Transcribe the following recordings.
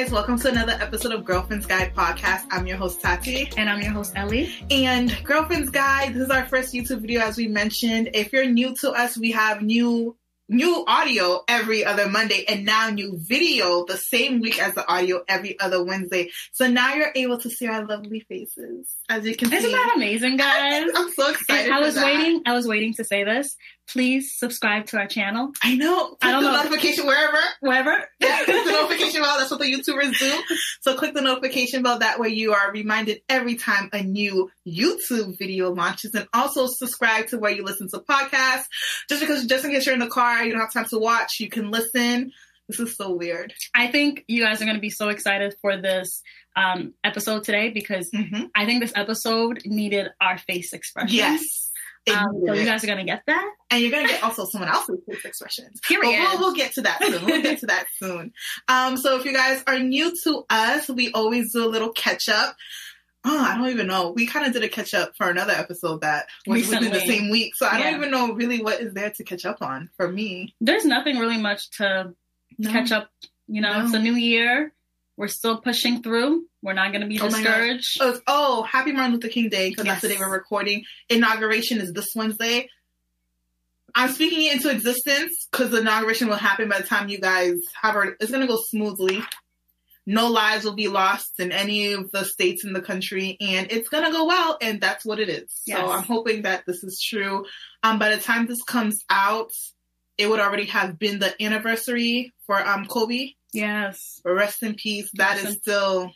guys, welcome to another episode of Girlfriend's Guide podcast. I'm your host Tati. And I'm your host Ellie. And Girlfriend's Guide, this is our first YouTube video as we mentioned. If you're new to us, we have new new audio every other Monday and now new video the same week as the audio every other Wednesday. So now you're able to see our lovely faces. As you can Isn't see. that amazing, guys? I'm so excited. I was that. waiting. I was waiting to say this. Please subscribe to our channel. I know. Click I don't the know. notification wherever. Wherever. Yeah, click the notification bell. That's what the YouTubers do. So click the notification bell. That way you are reminded every time a new YouTube video launches. And also subscribe to where you listen to podcasts. Just because, just in case you're in the car, you don't have time to watch, you can listen. This is so weird. I think you guys are going to be so excited for this um, episode today because Mm-hmm. I think this episode needed our face expressions. Yes. Um, so you guys are going to get that. and you're gonna get also someone else's face expressions. Period. we'll, we'll get to that soon. We'll get to that soon. Um, so if you guys are new to us, we always do a little catch up. Oh, I don't even know. We kind of did a catch up for another episode that was within the same week. So I Yeah. don't even know really what is there to catch up on for me. There's nothing really much to No. catch up. You know, No. it's a new year. We're still pushing through. We're not going to be Oh discouraged. Oh, oh, happy Martin Luther King Day because that's the day we're recording. Inauguration is this Wednesday. I'm speaking it into existence because the inauguration will happen by the time you guys have already. It's gonna go smoothly. No lives will be lost in any of the states in the country, and it's gonna go well, and that's what it is. Yes. So I'm hoping that this is true. Um, by the time this comes out, it would already have been the anniversary for um Kobe. Yes. But rest in peace. That Rest is in- still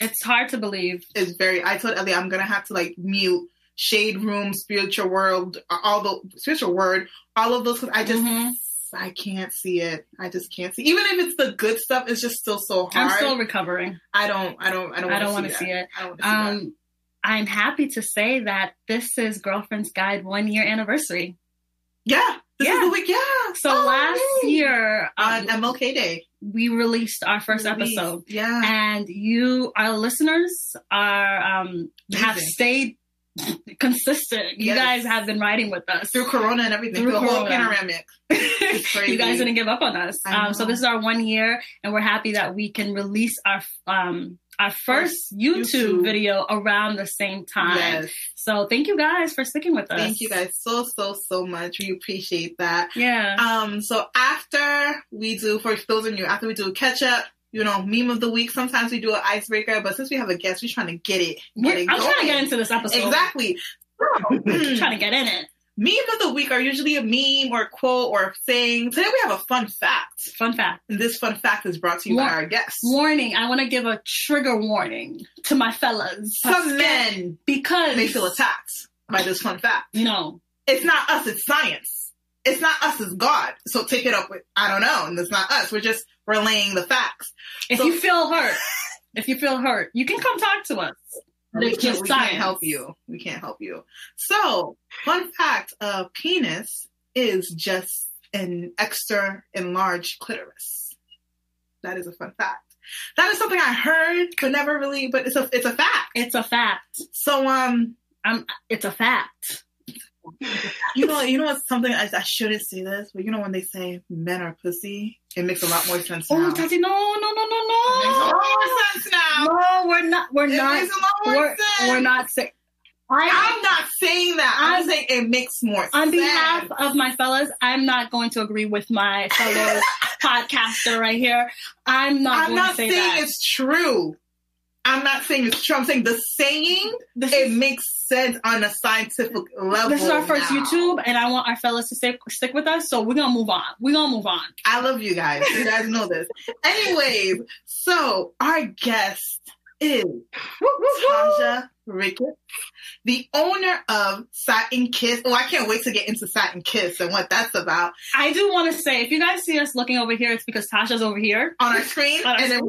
It's hard to believe. It's very. I told Ellie I'm gonna have to like mute Shade Room, Spiritual World, all the Spiritual Word, all of those because I just Mhm. I can't see it. I just can't see. Even if it's the good stuff, it's just still so hard. I'm still recovering. I don't. I don't. I don't. I don't want to see it. I don't see that. Um, I'm happy to say that this is Girlfriend's Guide one year anniversary. Yeah. This is yeah. the week. Yeah. So Oh, last yay. year, on um, MLK Day, we released our first Release. episode, Yeah. and you, our listeners, are um, have stayed consistent. You Yes. guys have been riding with us Through Corona and everything, Through the whole Corona. panoramic. you guys didn't give up on us. Um, so this is our one year, and we're happy that we can release our um, our first YouTube, YouTube. video around the same time. Yes. So thank you guys for sticking with us. Thank you guys so so so much. We appreciate that. Yeah. Um, so after we do, for those of you, after we do a catch up, you know, meme of the week, sometimes we do an icebreaker, but since we have a guest, we're trying to get it. Get it I'm trying to get into this episode. Exactly. I'm trying to get in it. Meme of the week are usually a meme or a quote or a saying. Today we have a fun fact. Fun fact. And this fun fact is brought to you by our guest. Warning, I want to give a trigger warning to my fellas. Some men Because they feel attacked by this fun fact. You know, It's not us, it's science. It's not us, it's God. So take it up with, I don't know, and it's not us. We're just relaying the facts. if So- you feel hurt, if you feel hurt, you can come talk to us. We can't, just we can't help you. We can't help you. So, fun fact: a penis is just an extra enlarged clitoris. That is a fun fact. That is something I heard, but never really. But it's a it's a fact. It's a fact. So, um, Um, it's a fact. You know, you know what's something I, I shouldn't say this, but you know when they say men are pussy, it makes a lot more sense oh, now. Oh, Tati, no, no, no, it makes a lot more sense now. no. No, we're not. We're it not. makes a lot more We're, sense. we're not saying. I'm not saying that. I'm, I'm- saying it makes more sense. On behalf of my fellas, I'm not going to agree with my fellow podcaster right here. I'm not I'm not say saying that. it's true. I'm not saying it's true. I'm saying the saying This it is, makes sense on a scientific level. this is our first now. YouTube, and I want our fellas to stick stick with us. So we're gonna move on. We're gonna move on. I love you guys. You guys know this. Anyways, so our guest is Tasha Ricketts, the owner of Satin Kiss. Oh, I can't wait to get into Satin Kiss and what that's about I do want to say, if you guys see us looking over here, it's because Tasha's over here. on our screen. On our and then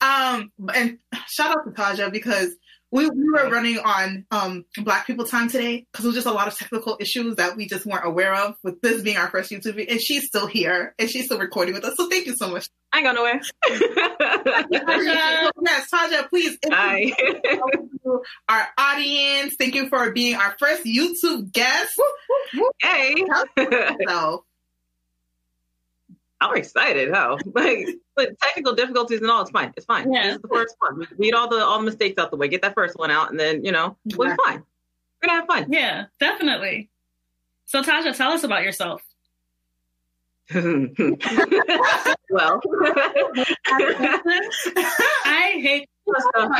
um and shout out to Tasha because we, we were running on um Black People Time today because it was just a lot of technical issues that we just weren't aware of with this being our first YouTube video. And she's still here and she's still recording with us. So thank you so much. I ain't going nowhere. Yes, Taja, please Hi. our audience. Thank you for being our first YouTube guest. hey. So I'm excited. How like, but technical difficulties and all, it's fine. It's fine. Yeah. This is the first one. Read all the all the mistakes out the way. Get that first one out, and then you know we're Yeah. fine. We're gonna have fun. Yeah, definitely. So Tasha, tell us about yourself. well, I hate.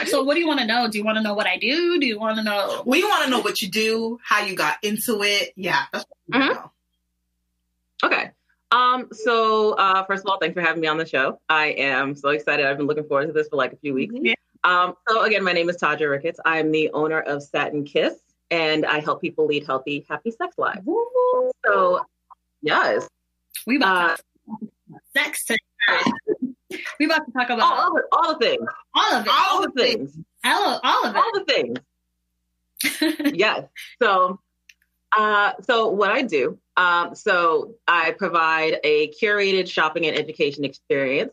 So, what do you want to know? Do you want to know what I do? Do you want to know? We want to know what you do, how you got into it. Yeah, that's what we Mhm. know. okay. Um. So, uh, first of all, thanks for having me on the show. I am so excited. I've been looking forward to this for like a few weeks. Yeah. Um. So again, my name is Taja Ricketts. I'm the owner of Satin Kiss, and I help people lead healthy, happy sex lives. So, yes. We about Uh, sex. We about to talk about all, all, all the things. all of it, All the things. all, all of it, All the things. yes. So, uh, so what I do, um, so I provide a curated shopping and education experience.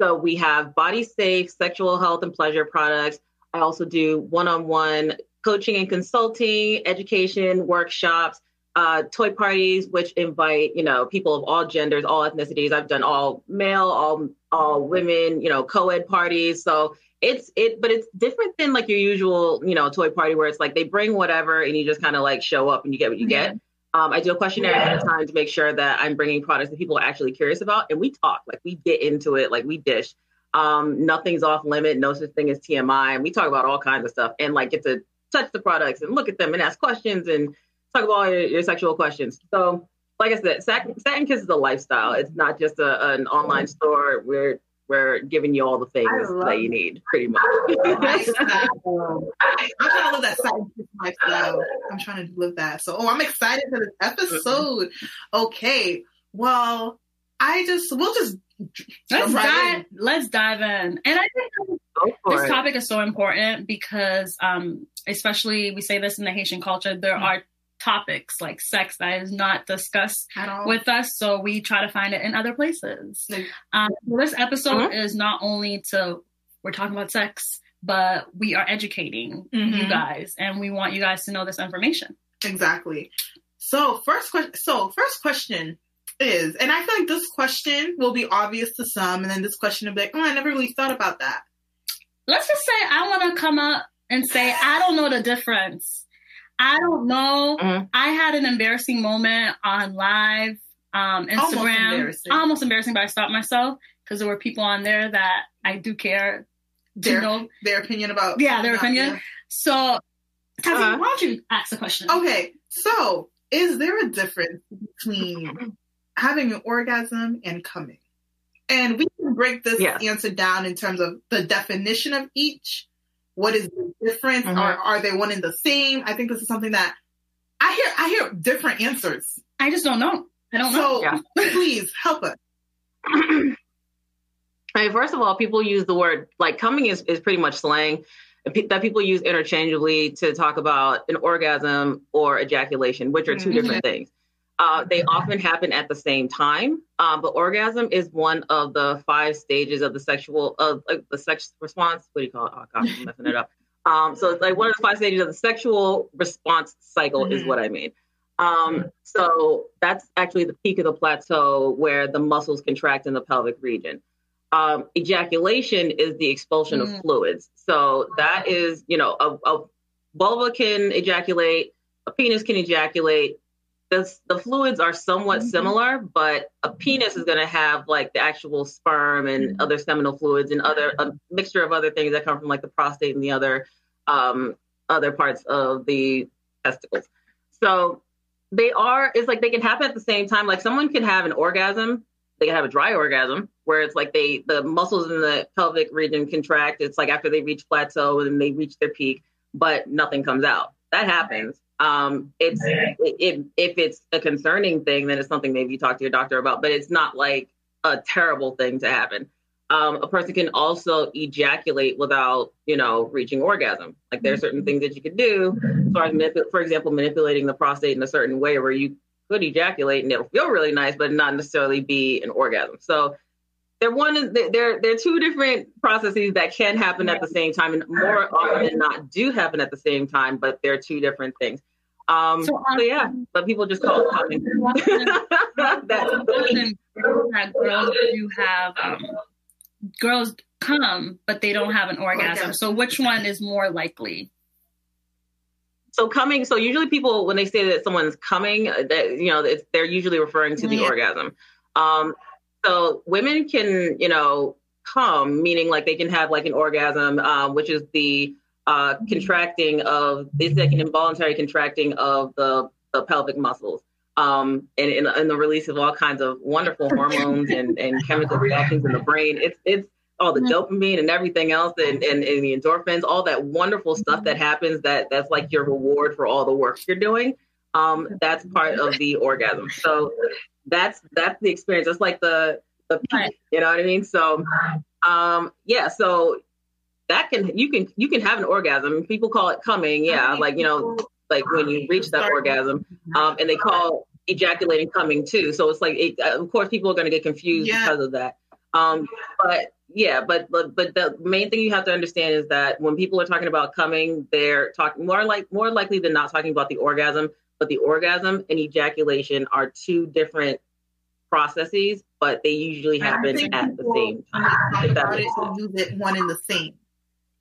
So we have body safe sexual health and pleasure products. I also do one-on-one coaching and consulting, education workshops, uh, toy parties, which invite you know people of all genders, all ethnicities. I've done all male, all all women, you know, co-ed parties. So it's it but it's different than like your usual you know toy party where it's like they bring whatever and you just kind of like show up and you get what you get. Um, i do a questionnaire ahead of time to make sure that i'm bringing products that people are actually curious about and we talk like we get into it like we dish. Um, nothing's off limit no such thing as tmi and we talk about all kinds of stuff and like get to touch the products and look at them and ask questions and talk about all your, your sexual questions. So like i said satin, satin kiss is a lifestyle. It's not just a, an online store we're we're giving you all the things that you need pretty much Lifestyle. I'm trying to live that Satin Kiss lifestyle. I'm trying to live that. So, oh, I'm excited for this episode. Okay, well, I just we'll just let's right dive. in. Let's dive in. And I think this it. topic is so important because, um, especially we say this in the Haitian culture, there Mhm. are topics like sex that is not discussed at all. with us, so we try to find it in other places. Like- Um, so this episode Mhm. is not only to we're talking about sex, but we are educating you Mhm. guys, and we want you guys to know this information. Exactly. So first question. So first question is, and I feel like this question will be obvious to some, and then this question will be like, oh, I never really thought about that. Let's just say I want to come up and say I don't know the difference. I don't know. Mhm. I had an embarrassing moment on live um, Almost Instagram. embarrassing. Almost embarrassing, but I stopped myself because there were people on there that I do care Their know. their opinion about Yeah, their opinion. So, Tati, Uh-huh. why don't you ask the question? Okay, so is there a difference between having an orgasm and coming? And we can break this answer down in terms of the definition of each. What is the difference? Mhm. Or are they one and the same? I think this is something that I hear. I hear different answers. I just don't know. I don't know. So Yeah. please help us. I mean, first of all, people use the word like coming is, is pretty much slang that people use interchangeably to talk about an orgasm or ejaculation, which are 2 Mhm. different things. Uh, they often happen at the same time, um, but orgasm is one of the five stages of the sexual of the sex response. What do you call it? Oh gosh, I'm messing it up. Um, so it's like one of the five stages of the sexual response cycle is Mhm. what I mean. Um, so that's actually the peak of the plateau where the muscles contract in the pelvic region. Um, ejaculation is the expulsion Mm. of fluids. So that is, you know, a, a vulva can ejaculate, a penis can ejaculate. The, the fluids are somewhat Mhm. similar, but a penis is going to have like the actual sperm and Mhm. other seminal fluids and other a mixture of other things that come from like the prostate and the other um, other parts of the testicles. So they are it's like they can happen at the same time. Like someone can have an orgasm, they can have a dry orgasm where it's like they the muscles in the pelvic region contract. It's like after they reach plateau and they reach their peak, but nothing comes out. That happens. Um, it's if if it's a concerning thing, then it's something maybe you talk to your doctor about. But it's not like a terrible thing to happen. Um, a person can also ejaculate without, you know, reaching orgasm. Like there are certain things that you could do, as far as manip- for example, manipulating the prostate in a certain way where you could ejaculate and it'll feel really nice, but not necessarily be an orgasm. So they're one, they're they're two different processes that can happen at the same time, and more often than not do happen at the same time, but they're two different things. Um, so, um, so yeah, but people just call it coming. that, girls do have um, girls come, but they don't have an orgasm. So which one is more likely? So coming, so usually people when they say that someone's coming, uh, that you know, they're usually referring to the yeah. orgasm. Um, so women can, you know, come, meaning like they can have like an orgasm, um, which is the uh, contracting of it's like an involuntary contracting of the, the pelvic muscles. Um, and, and, and the release of all kinds of wonderful hormones and, and chemical reactions in the brain. It's it's all the dopamine and everything else and, and, and, the endorphins, all that wonderful stuff that happens that that's like your reward for all the work you're doing. Um, that's part of the orgasm. So that's that's the experience. That's like the the peak, you know what I mean? So um yeah, so that can you can you can have an orgasm. People call it coming, yeah, like you know, like when you reach that orgasm. Um and they call ejaculating coming too. So it's like it, of course people are going to get confused yeah. because of that. Um but yeah, but, but but the main thing you have to understand is that when people are talking about coming, they're talking more like more likely than not talking about the orgasm. But the orgasm and ejaculation are two different processes, but they usually happen at the same time. About it, use it one in the same,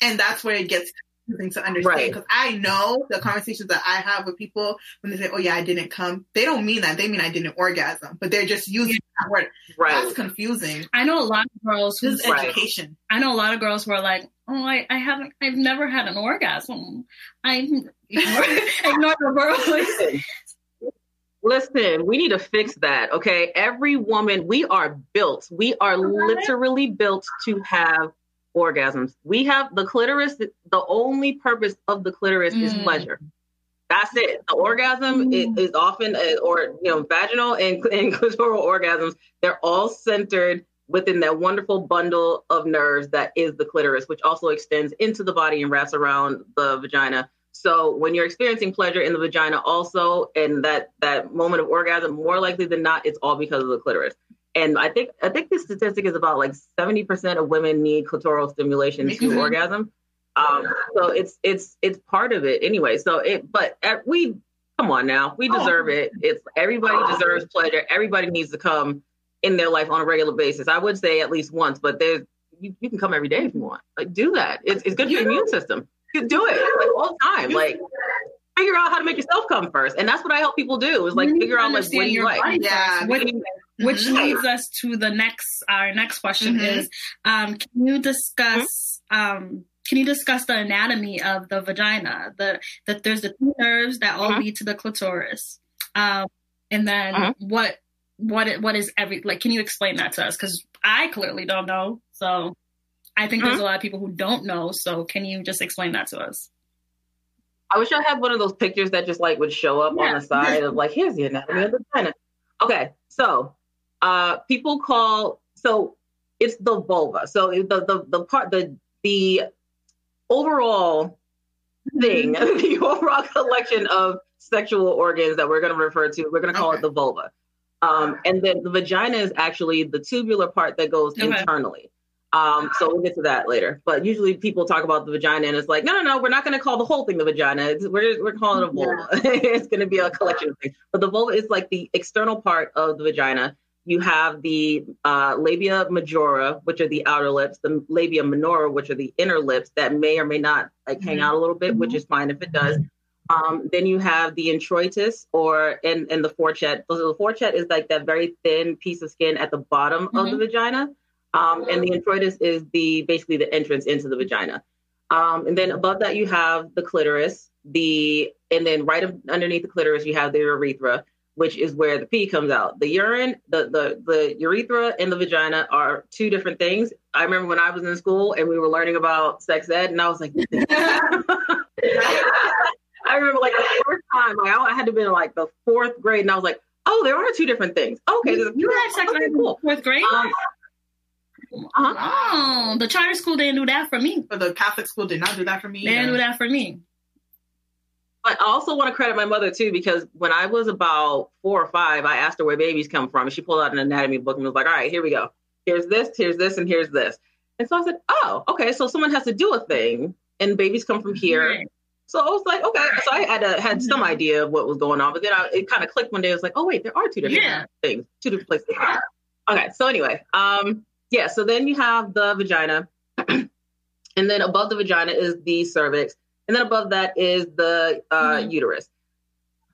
and that's where it gets confusing to understand. Because right. I know the conversations that I have with people when they say, "Oh yeah, I didn't come," they don't mean that. They mean I didn't orgasm, but they're just using that word. Right. That's confusing. I know a lot of girls who's education. I know a lot of girls who are like, "Oh, I, I haven't. I've never had an orgasm. I ignore, ignore the word." Listen, we need to fix that. Okay. Every woman, we are built. We are literally built to have orgasms. We have the clitoris, the only purpose of the clitoris mm. is pleasure. That's it. The orgasm mm. is, is, often, uh, or, you know, vaginal and, and clitoral orgasms, they're all centered within that wonderful bundle of nerves that is the clitoris, which also extends into the body and wraps around the vagina. So when you're experiencing pleasure in the vagina also and that that moment of orgasm, more likely than not, it's all because of the clitoris. And I think I think the statistic is about like 70% of women need clitoral stimulation mm-hmm. to orgasm. Um, so it's it's it's part of it anyway. So it but at, we come on now, we deserve oh. it. It's everybody deserves pleasure. Everybody needs to come in their life on a regular basis. I would say at least once, but there's you, you can come every day if you want. Like do that. It's it's good for your immune system. You do it like all the time. Like figure out how to make yourself come first. And that's what I help people do is like figure out like what you like. Yeah. Which, which mm-hmm. leads us to the next our next question mm-hmm. is um, can you discuss mm-hmm. um, can you discuss the anatomy of the vagina? The that there's the two nerves that all mm-hmm. lead to the clitoris. Um, and then mm-hmm. what what what is every like can you explain that to us because i clearly don't know so i think there's mm-hmm. a lot of people who don't know so can you just explain that to us i wish i had one of those pictures that just like would show up yeah. on the side of like here's the anatomy of the vagina okay so uh people call so it's the vulva so the the, the part the the overall thing mm-hmm. the overall collection of sexual organs that we're going to refer to we're going to call okay. it the vulva um, and then the vagina is actually the tubular part that goes okay. internally. Um, so we'll get to that later. But usually people talk about the vagina and it's like, no, no, no, we're not going to call the whole thing the vagina. It's, we're, we're calling it a vulva. Yeah. it's going to be a collection of things. But the vulva is like the external part of the vagina. You have the uh, labia majora, which are the outer lips, the labia minora, which are the inner lips that may or may not like mm-hmm. hang out a little bit, mm-hmm. which is fine if it does. Um, then you have the introitus or and, and the fourchette. So the fourchette is like that very thin piece of skin at the bottom mm-hmm. of the mm-hmm. vagina. Um, and the introitus is the basically the entrance into the vagina. Um, and then above that you have the clitoris, the and then right underneath the clitoris you have the urethra, which is where the pee comes out. The urine, the the the urethra and the vagina are two different things. I remember when I was in school and we were learning about sex ed, and I was like, I remember like the first time, like I had to be in like the fourth grade, and I was like, "Oh, there are two different things." Okay, you, you had sex okay, cool. fourth grade. Um, uh-huh. Oh, the charter school didn't do that for me. But the Catholic school did not do that for me. They didn't do that for me. I also want to credit my mother too, because when I was about four or five, I asked her where babies come from, and she pulled out an anatomy book and was like, "All right, here we go. Here's this, here's this, and here's this." And so I said, "Oh, okay. So someone has to do a thing, and babies come from here." So I was like, okay. So I had a, had some idea of what was going on, but then I, it kind of clicked one day. I was like, oh wait, there are two different Yeah. things, two different places. Okay. So anyway, um, yeah. So then you have the vagina, and then above the vagina is the cervix, and then above that is the uh, Mhm. uterus.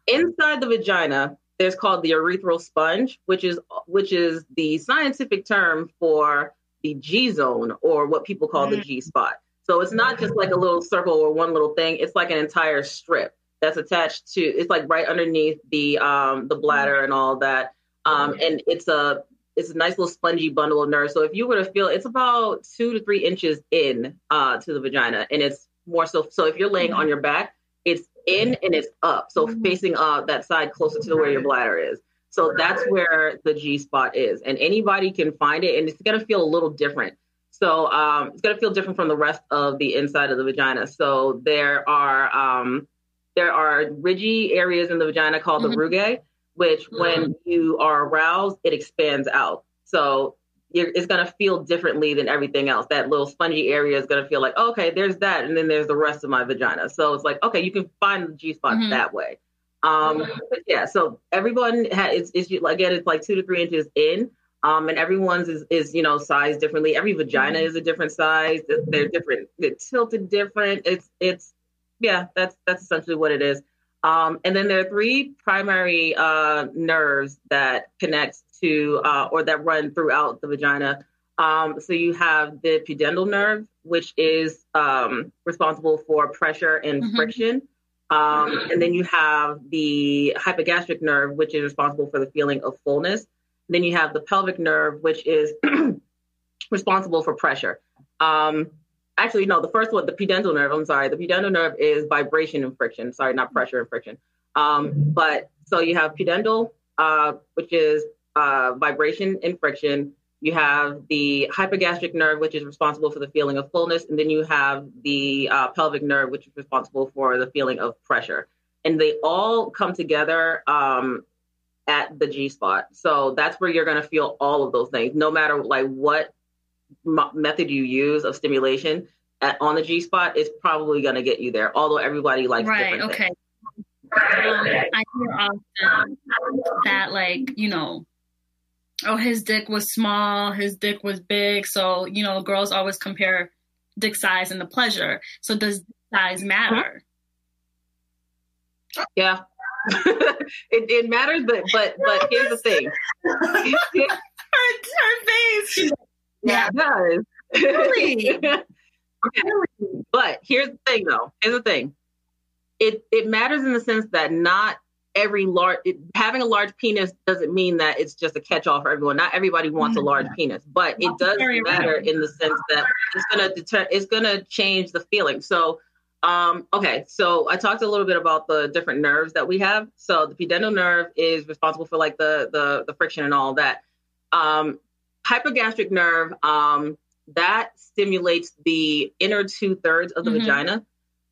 Inside the vagina, there's called the urethral sponge, which is which is the scientific term for the G zone or what people call the Mm. G spot. So it's not just like a little circle or one little thing. It's like an entire strip that's attached to. It's like right underneath the um, the bladder and all that. Um, and it's a it's a nice little spongy bundle of nerves. So if you were to feel, it's about two to three inches in uh, to the vagina, and it's more so. So if you're laying on your back, it's in and it's up. So Mhm. facing uh, that side closer to where your bladder is. So that's where the G spot is, and anybody can find it, and it's gonna feel a little different. So um, it's gonna feel different from the rest of the inside of the vagina. So there are um, there are ridgy areas in the vagina called Mhm. the rugae, which when you are aroused, it expands out. So you're, it's gonna feel differently than everything else. That little spongy area is gonna feel like okay, there's that, and then there's the rest of my vagina. So it's like okay, you can find the G spot Mhm. that way. Um, yeah, so everyone has it's, it's again it's like two to three inches in. Um, and everyone's is, is you know sized differently. Every vagina is a different size. They're- They're different. They're tilted different. It's it's yeah. That's that's essentially what it is. Um, and then there are three primary uh, nerves that connect to uh, or that run throughout the vagina. Um, so you have the pudendal nerve, which is um, responsible for pressure and Mhm. friction. Um, and then you have the hypogastric nerve, which is responsible for the feeling of fullness. Then you have the pelvic nerve, which is responsible for pressure. Um, actually, no, the first one, the pudendal nerve, I'm sorry, the pudendal nerve is vibration and friction. Sorry, not pressure and friction. Um, but so you have pudendal, uh, which is uh, vibration and friction. You have the hypogastric nerve, which is responsible for the feeling of fullness. And then you have the uh, pelvic nerve, which is responsible for the feeling of pressure. And they all come together um, at the G spot. So that's where you're going to feel all of those things, no matter like what m- method you use of stimulation at, on the G spot, it's probably going to get you there. Although everybody likes right different okay things. um, i hear often that like you know oh his dick was small his dick was big so you know girls always compare dick size and the pleasure so does size matter Yeah. it, it matters, but but but here's the thing. her, her face Yeah, it does. Really? Okay. But here's the thing, though. Here's the thing. It it matters in the sense that not every large it, having a large penis doesn't mean that it's just a catch-all for everyone. Not everybody wants a large penis, but it does matter rare. in the sense that it's gonna deter. It's gonna change the feeling. So. Um, okay, so I talked a little bit about the different nerves that we have. So the pudendal nerve is responsible for like the the, the friction and all that. Um, hypogastric nerve um, that stimulates the inner two thirds of the Mhm. vagina.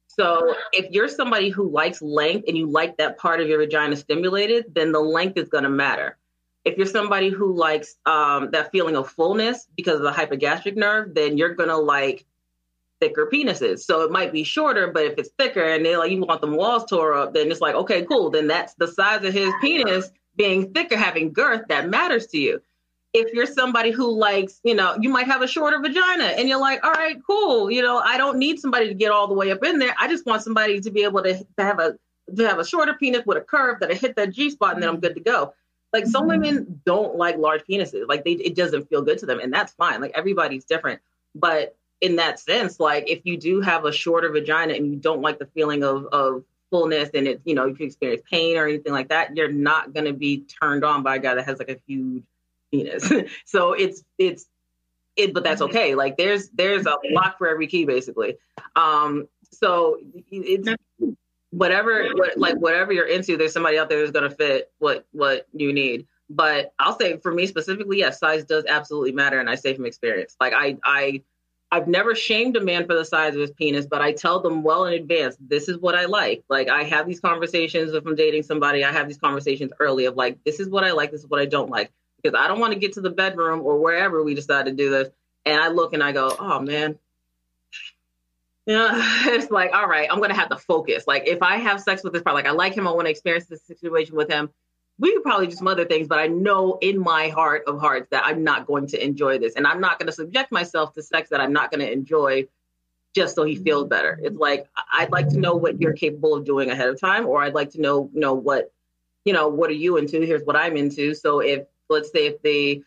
So if you're somebody who likes length and you like that part of your vagina stimulated, then the length is going to matter. If you're somebody who likes um, that feeling of fullness because of the hypogastric nerve, then you're going to like thicker penises. So it might be shorter, but if it's thicker and they like you want them walls tore up, then it's like okay, cool. Then that's the size of his penis being thicker, having girth that matters to you if you're somebody who likes, you know, you might have a shorter vagina and you're like, all right, cool. You know, I don't need somebody to get all the way up in there. I just want somebody to be able to, to have a to have a shorter penis with a curve that I hit that G spot and then I'm good to go. Like some mm-hmm. women don't like large penises. Like they it doesn't feel good to them. And that's fine. Like everybody's different. But in that sense, like if you do have a shorter vagina and you don't like the feeling of of fullness and it, you know, if you can experience pain or anything like that, you're not gonna be turned on by a guy that has like a huge penis. so it's it's it, but that's okay. Like there's there's a lock for every key basically. Um, so it's whatever what, like whatever you're into. There's somebody out there who's gonna fit what what you need. But I'll say for me specifically, yes, size does absolutely matter, and I say from experience. Like I I I've never shamed a man for the size of his penis, but I tell them well in advance, this is what I like. Like I have these conversations if I'm dating somebody, I have these conversations early of like, this is what I like, this is what I don't like. Because I don't want to get to the bedroom or wherever we decide to do this. And I look and I go, oh man, Yeah, it's like, all right, I'm gonna have to focus. Like, if I have sex with this part, like I like him, I want to experience this situation with him. We could probably do some other things, but I know in my heart of hearts that I'm not going to enjoy this, and I'm not going to subject myself to sex that I'm not going to enjoy just so he feels better. It's like I'd like to know what you're capable of doing ahead of time, or I'd like to know, you know, what, you know, what are you into? Here's what I'm into. So if let's say if the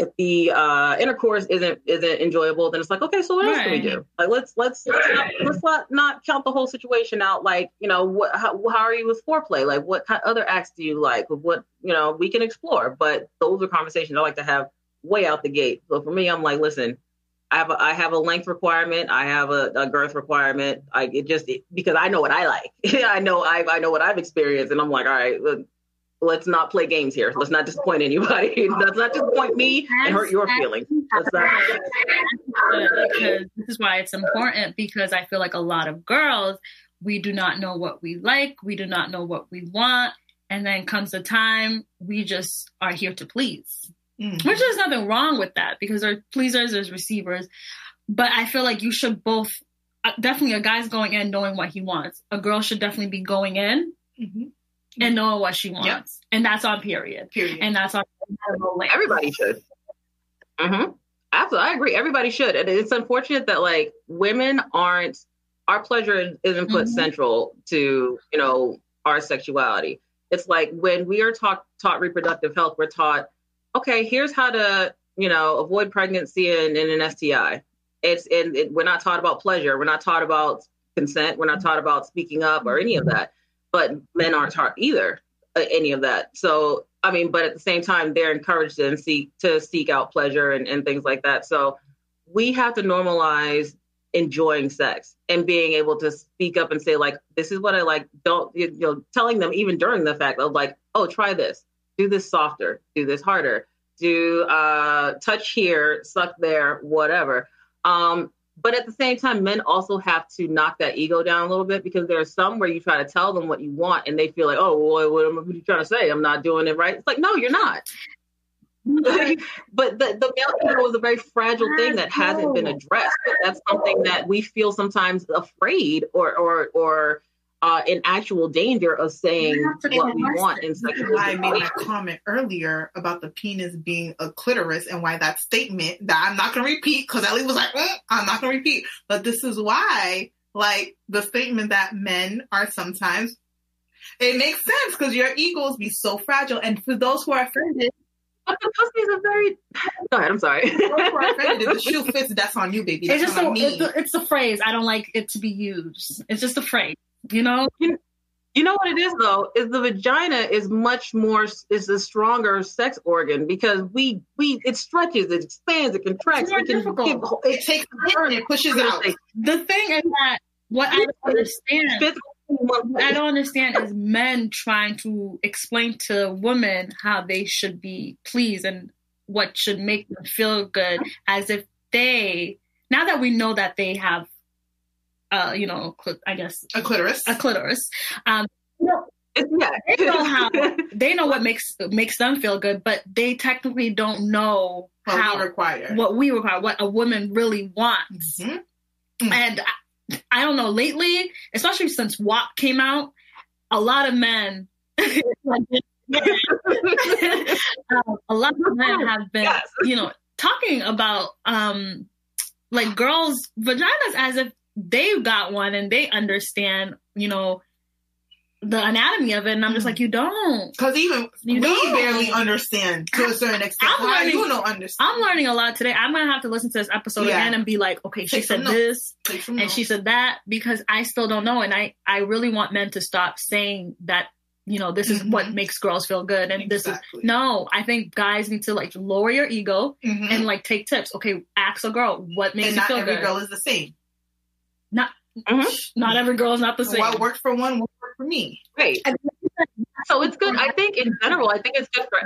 if the uh, intercourse isn't isn't enjoyable, then it's like, okay, so what else can we do? Like, let's let's let's not, let's not, not count the whole situation out. Like, you know, what how, how are you with foreplay? Like, what kind other acts do you like? What you know, we can explore. But those are conversations I like to have way out the gate. So for me, I'm like, listen, I have a, I have a length requirement. I have a, a girth requirement. I it just it, because I know what I like. I know I I know what I've experienced, and I'm like, all right, let's not play games here. Let's not disappoint anybody. let's not disappoint me and hurt your feelings. Not- because this is why it's important because I feel like a lot of girls, we do not know what we like, we do not know what we want, and then comes the time we just are here to please. Mm-hmm. Which there's nothing wrong with that because there's pleasers, there's receivers. But I feel like you should both uh, definitely a guy's going in knowing what he wants. A girl should definitely be going in mm-hmm and knowing what she wants. Yep. And that's on period. Period. And that's on everybody should. Mm-hmm. Absolutely. I agree. Everybody should. And it's unfortunate that like women aren't our pleasure isn't put mm-hmm. central to, you know, our sexuality. It's like when we are taught taught reproductive health, we're taught, okay, here's how to, you know, avoid pregnancy and, and an STI. It's and it, we're not taught about pleasure. We're not taught about consent. We're not taught about speaking up or any of that but men aren't taught either uh, any of that. So I mean, but at the same time, they're encouraged to seek to seek out pleasure and, and things like that. So we have to normalize enjoying sex and being able to speak up and say like, this is what I like. Don't you know, telling them even during the fact of like, oh, try this, do this softer, do this harder, do uh, touch here, suck there, whatever. Um, but at the same time, men also have to knock that ego down a little bit because there are some where you try to tell them what you want and they feel like, oh, well, what, are you trying to say? I'm not doing it right. It's like, no, you're not. but the, the male ego is a very fragile thing that hasn't been addressed. But that's something that we feel sometimes afraid or or or uh, in actual danger of saying what we want in sexual I made my comment earlier about the penis being a clitoris and why that statement that I'm not going to repeat because Ellie was like, mm, I'm not going to repeat. But this is why, like, the statement that men are sometimes, it makes sense because your egos be so fragile. And for those who are offended, but the pussies are very. Go ahead. I'm sorry. the shoe fits, that's on you, baby. That's it's just a, it's, the, it's the phrase. I don't like it to be used. It's just a phrase. You know? You, you know what it is though? Is the vagina is much more is a stronger sex organ because we we it stretches it expands it contracts it, can give, it takes a turn it pushes out. The thing is that what I don't understand what I don't understand is men trying to explain to women how they should be pleased and what should make them feel good as if they now that we know that they have uh, you know, cl- I guess a clitoris. A clitoris. Um, yeah. they know how they know what makes makes them feel good, but they technically don't know what how we require what we require, what a woman really wants. Mm-hmm. Mm-hmm. And I, I, don't know. Lately, especially since WAP came out, a lot of men. um, a lot of men have been, yes. you know, talking about um, like girls' vaginas as if they've got one and they understand, you know, the anatomy of it, and I'm just like, you don't. Because even you we don't. barely understand to a certain extent. I'm learning, you don't understand. I'm learning a lot today. I'm gonna have to listen to this episode yeah. again and be like, okay, she said this and notes. she said that because I still don't know, and I I really want men to stop saying that. You know, this is mm-hmm. what makes girls feel good, and exactly. this is no. I think guys need to like lower your ego mm-hmm. and like take tips. Okay, ask a girl what makes and you feel good. Not every girl is the same. Not mm-hmm. not every girl is not the same. What worked for one will work for me. Right. So it's good. I think in general, I think it's good for.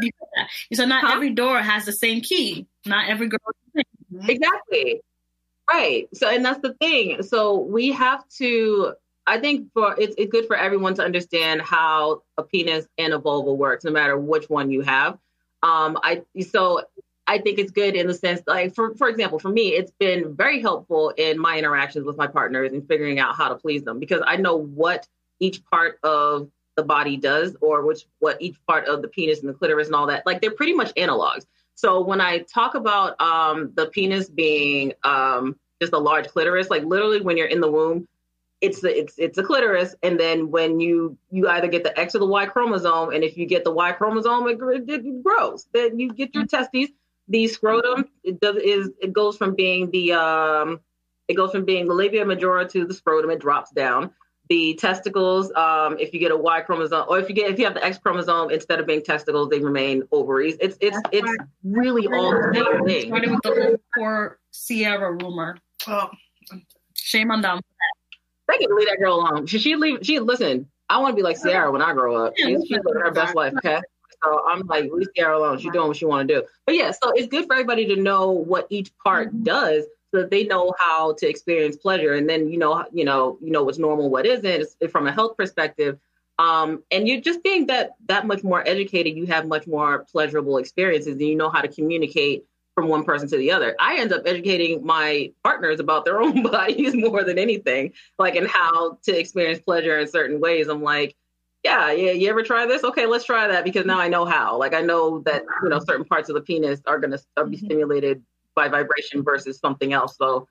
So not huh? every door has the same key. Not every girl. Mm-hmm. Exactly. Right. So and that's the thing. So we have to. I think for it's it's good for everyone to understand how a penis and a vulva works, no matter which one you have. Um, I so I think it's good in the sense, like for for example, for me, it's been very helpful in my interactions with my partners and figuring out how to please them because I know what each part of the body does or which what each part of the penis and the clitoris and all that. Like they're pretty much analogs. So when I talk about um, the penis being um, just a large clitoris, like literally when you're in the womb, it's the it's it's a clitoris, and then when you you either get the X or the Y chromosome, and if you get the Y chromosome, it, it grows. Then you get your testes. The scrotum it does is it goes from being the um it goes from being the labia majora to the scrotum. It drops down. The testicles, um, if you get a Y chromosome, or if you get if you have the X chromosome, instead of being testicles, they remain ovaries. It's it's That's it's really all the same thing. Started with the whole poor Ciara rumor. Oh, shame on them. They can leave that girl alone. She she leave. She listen. I want to be like Ciara when I grow up. She's, she's living her best life. Okay. So I'm like, leave Ciara alone. She's doing what she want to do. But yeah, so it's good for everybody to know what each part mm-hmm. does, so that they know how to experience pleasure, and then you know, you know, you know what's normal, what isn't, it's, from a health perspective. Um, and you're just being that that much more educated, you have much more pleasurable experiences, and you know how to communicate from one person to the other. I end up educating my partners about their own bodies more than anything, like and how to experience pleasure in certain ways. I'm like, yeah, yeah, you ever try this? Okay, let's try that because now I know how. Like I know that you know certain parts of the penis are going to be mm-hmm. stimulated by vibration versus something else. So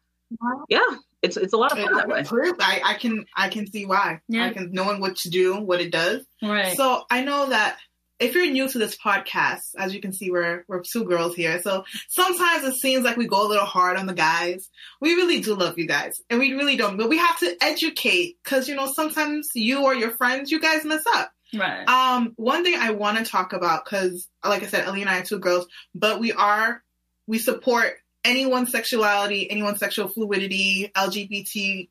yeah, it's it's a lot of fun that way. I, I can I can see why. Yeah. I can knowing what to do, what it does. Right. So I know that if you're new to this podcast, as you can see, we're we're two girls here. So sometimes it seems like we go a little hard on the guys. We really do love you guys, and we really don't. But we have to educate because you know sometimes you or your friends, you guys mess up. Right. Um, one thing I want to talk about because, like I said, Ellie and I are two girls, but we are we support anyone's sexuality, anyone's sexual fluidity, LGBTQIA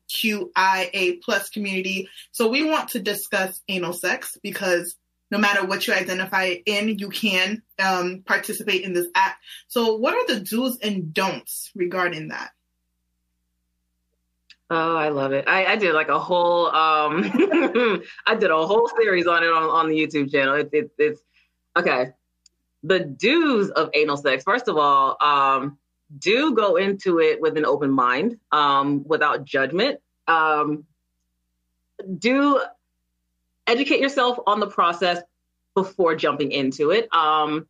plus community. So we want to discuss anal sex because no matter what you identify in, you can um, participate in this act. So, what are the do's and don'ts regarding that? Oh, I love it. I, I did like a whole, um, I did a whole series on it on, on the YouTube channel. It, it, it's okay. The do's of anal sex. First of all, um, do go into it with an open mind, um, without judgment. Um, do educate yourself on the process before jumping into it. Um,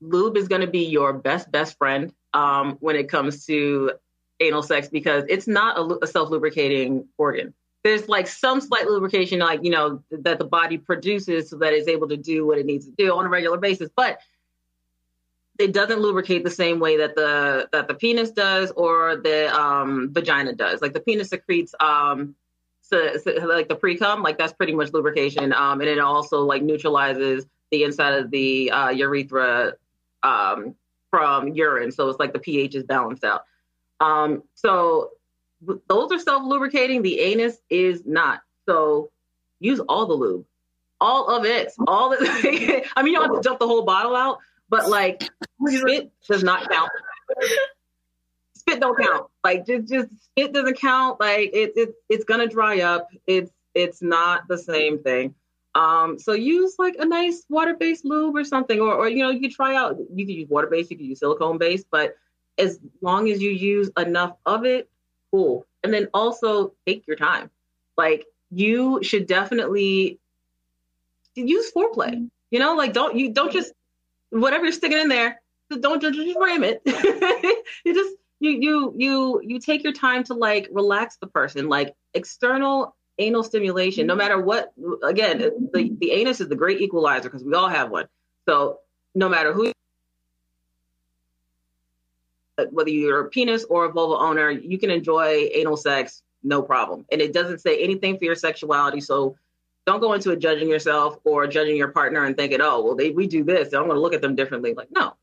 lube is going to be your best best friend um, when it comes to anal sex because it's not a, a self lubricating organ. There's like some slight lubrication, like you know, that the body produces so that it's able to do what it needs to do on a regular basis, but it doesn't lubricate the same way that the that the penis does or the um, vagina does. Like the penis secretes um, like the pre cum, like that's pretty much lubrication. Um, and it also like neutralizes the inside of the uh, urethra um, from urine, so it's like the pH is balanced out. Um, so those are self lubricating. The anus is not. So use all the lube, all of it, all the. I mean, you don't have to dump the whole bottle out, but like it does not count spit don't count. Like just just spit doesn't count. Like it, it it's gonna dry up. It's it's not the same thing. Um, so use like a nice water-based lube or something, or or you know you try out. You can use water-based, you can use silicone-based, but as long as you use enough of it, cool. And then also take your time. Like you should definitely use foreplay. You know, like don't you don't just whatever you're sticking in there, don't just, just ram it. you just you you you you take your time to like relax the person like external anal stimulation no mm-hmm. matter what again the, the mm-hmm. anus is the great equalizer because we all have one. So no matter who uh, whether you're a penis or a vulva owner you can enjoy anal sex no problem. And it doesn't say anything for your sexuality so don't go into it judging yourself or judging your partner and thinking oh well they we do this i'm going to look at them differently. Like no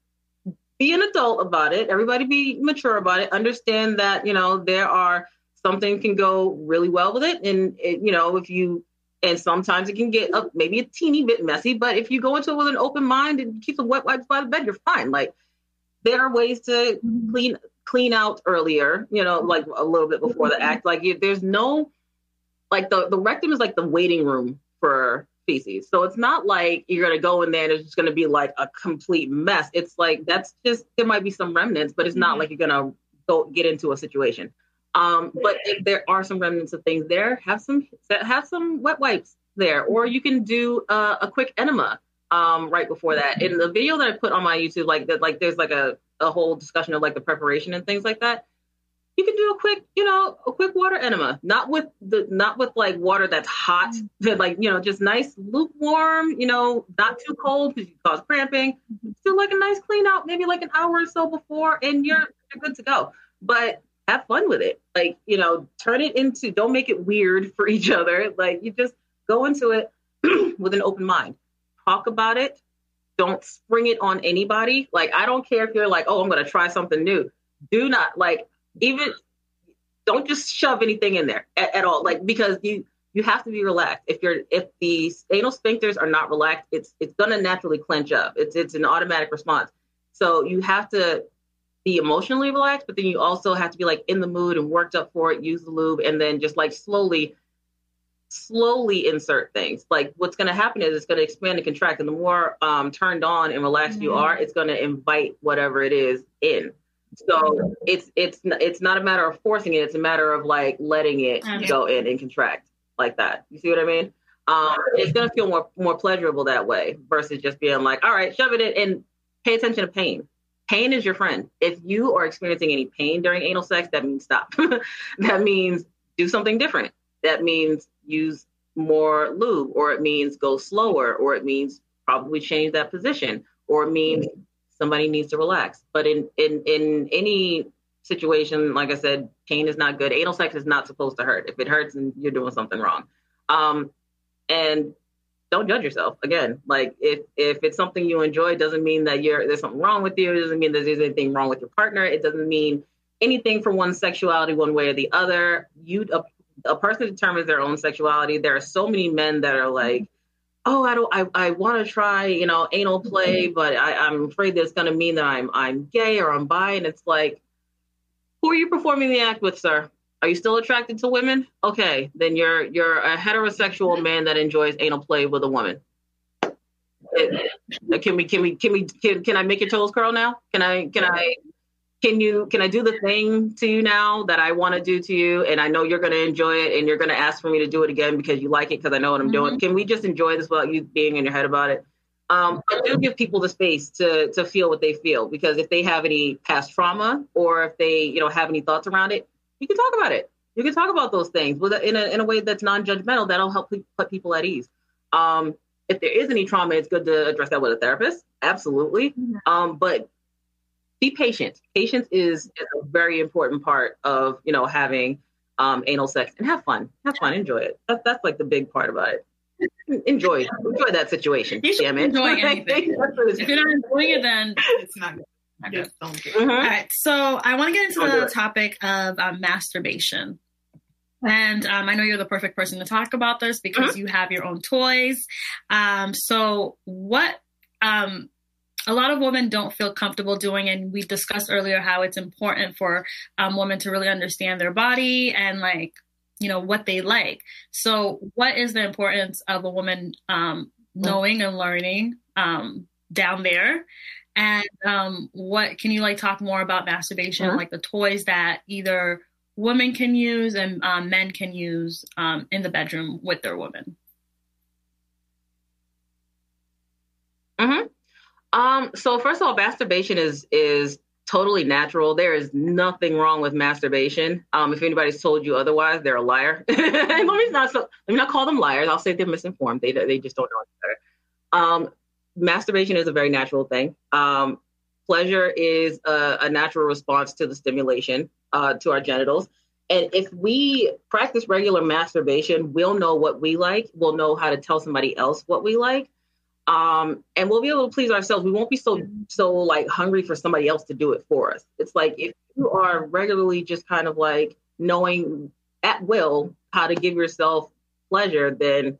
be an adult about it. Everybody be mature about it. Understand that, you know, there are something can go really well with it. And, it, you know, if you, and sometimes it can get up maybe a teeny bit messy, but if you go into it with an open mind and keep the wet wipes by the bed, you're fine. Like there are ways to clean, clean out earlier, you know, like a little bit before the act. Like there's no, like the, the rectum is like the waiting room for feces. So it's not like you're going to go in there and it's just going to be like a complete mess. It's like that's just there might be some remnants, but it's not mm-hmm. like you're going to go get into a situation. Um, but if there are some remnants of things there, have some have some wet wipes there, or you can do uh, a quick enema um, right before that. In the video that I put on my YouTube, like that, like there's like a a whole discussion of like the preparation and things like that you can do a quick, you know, a quick water enema, not with the, not with like water that's hot, but like, you know, just nice lukewarm, you know, not too cold because you cause cramping. Do like a nice clean out, maybe like an hour or so before, and you're you're good to go. But have fun with it. Like, you know, turn it into, don't make it weird for each other. Like, you just go into it with an open mind. Talk about it. Don't spring it on anybody. Like, I don't care if you're like, oh, I'm going to try something new. Do not, like, even don't just shove anything in there at, at, all. Like because you you have to be relaxed. If you're if the anal sphincters are not relaxed it's it's going to naturally clench up. It's it's an automatic response. So you have to be emotionally relaxed but then you also have to be like in the mood and worked up for it use the lube and then just like slowly slowly insert things. Like what's going to happen is it's going to expand and contract and the more um, turned on and relaxed mm-hmm. you are it's going to invite whatever it is in so it's it's it's not a matter of forcing it; it's a matter of like letting it okay. go in and contract like that. You see what I mean? Um, it's gonna feel more more pleasurable that way versus just being like, all right, shove it in and pay attention to pain. Pain is your friend. If you are experiencing any pain during anal sex, that means stop. that means do something different. That means use more lube, or it means go slower, or it means probably change that position, or it means somebody needs to relax. But in in in any situation, like I said, pain is not good. Anal sex is not supposed to hurt. If it hurts, then you're doing something wrong. Um, and don't judge yourself. Again, like if if it's something you enjoy, doesn't mean that you're there's something wrong with you. It doesn't mean that there's anything wrong with your partner. It doesn't mean anything for one's sexuality one way or the other. You a, a person determines their own sexuality. There are so many men that are like oh, I don't, I, I want to try, you know, anal play, mm-hmm. but I, I'm afraid that's going to mean that I'm, I'm gay or I'm bi. And it's like, who are you performing the act with, sir? Are you still attracted to women? Okay, then you're you're a heterosexual mm-hmm. man that enjoys anal play with a woman. It, can we can we can we can, can I make your toes curl now? Can I can I can you can I do the thing to you now that I want to do to you and I know you're going to enjoy it and you're going to ask for me to do it again because you like it because I know what I'm mm-hmm. doing. Can we just enjoy this without you being in your head about it? Um, but do give people the space to to feel what they feel because if they have any past trauma or if they you know have any thoughts around it, you can talk about it. You can talk about those things with in a in a way that's non-judgmental. That'll help put people at ease. Um, if there is any trauma, it's good to address that with a therapist. Absolutely. Mm-hmm. Um, but be patient. Patience is, is a very important part of you know having um, anal sex and have fun. Have fun. Enjoy it. That's that's like the big part about it. Enjoy enjoy that situation. You damn it. enjoy anything. if you're not enjoying it, then it's not good. Mm-hmm. All right, so I want to get into the topic of um, masturbation. And um, I know you're the perfect person to talk about this because mm-hmm. you have your own toys. Um, so, what um, a lot of women don't feel comfortable doing and we discussed earlier how it's important for um, women to really understand their body and like you know what they like so what is the importance of a woman um, knowing and learning um, down there and um, what can you like talk more about masturbation uh-huh. like the toys that either women can use and um, men can use um, in the bedroom with their women uh-huh. Um, so first of all, masturbation is is totally natural. There is nothing wrong with masturbation. Um, if anybody's told you otherwise, they're a liar. let me not so, let me not call them liars. I'll say they're misinformed. They they just don't know any better. Um, masturbation is a very natural thing. Um, pleasure is a, a, natural response to the stimulation uh, to our genitals. And if we practice regular masturbation, we'll know what we like. We'll know how to tell somebody else what we like um, and we'll be able to please ourselves. We won't be so so like hungry for somebody else to do it for us. It's like if you are regularly just kind of like knowing at will how to give yourself pleasure, then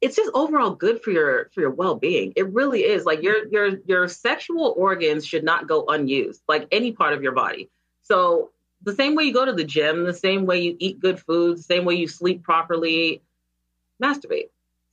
it's just overall good for your for your well-being. It really is. Like your your your sexual organs should not go unused, like any part of your body. So the same way you go to the gym, the same way you eat good food, the same way you sleep properly, masturbate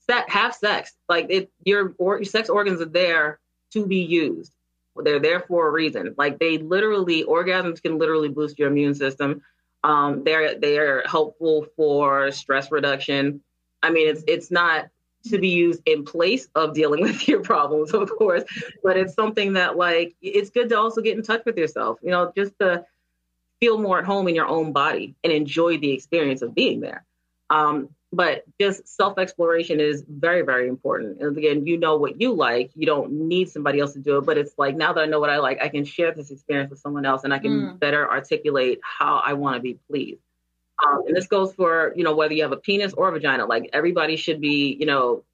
have sex. Like it, your or, sex organs are there to be used. They're there for a reason. Like they literally, orgasms can literally boost your immune system. Um, they're they are helpful for stress reduction. I mean, it's it's not to be used in place of dealing with your problems, of course, but it's something that like it's good to also get in touch with yourself. You know, just to feel more at home in your own body and enjoy the experience of being there. Um, but just self exploration is very, very important. And again, you know what you like. You don't need somebody else to do it. But it's like now that I know what I like, I can share this experience with someone else and I can mm. better articulate how I want to be pleased. Um, and this goes for, you know, whether you have a penis or a vagina. Like everybody should be, you know,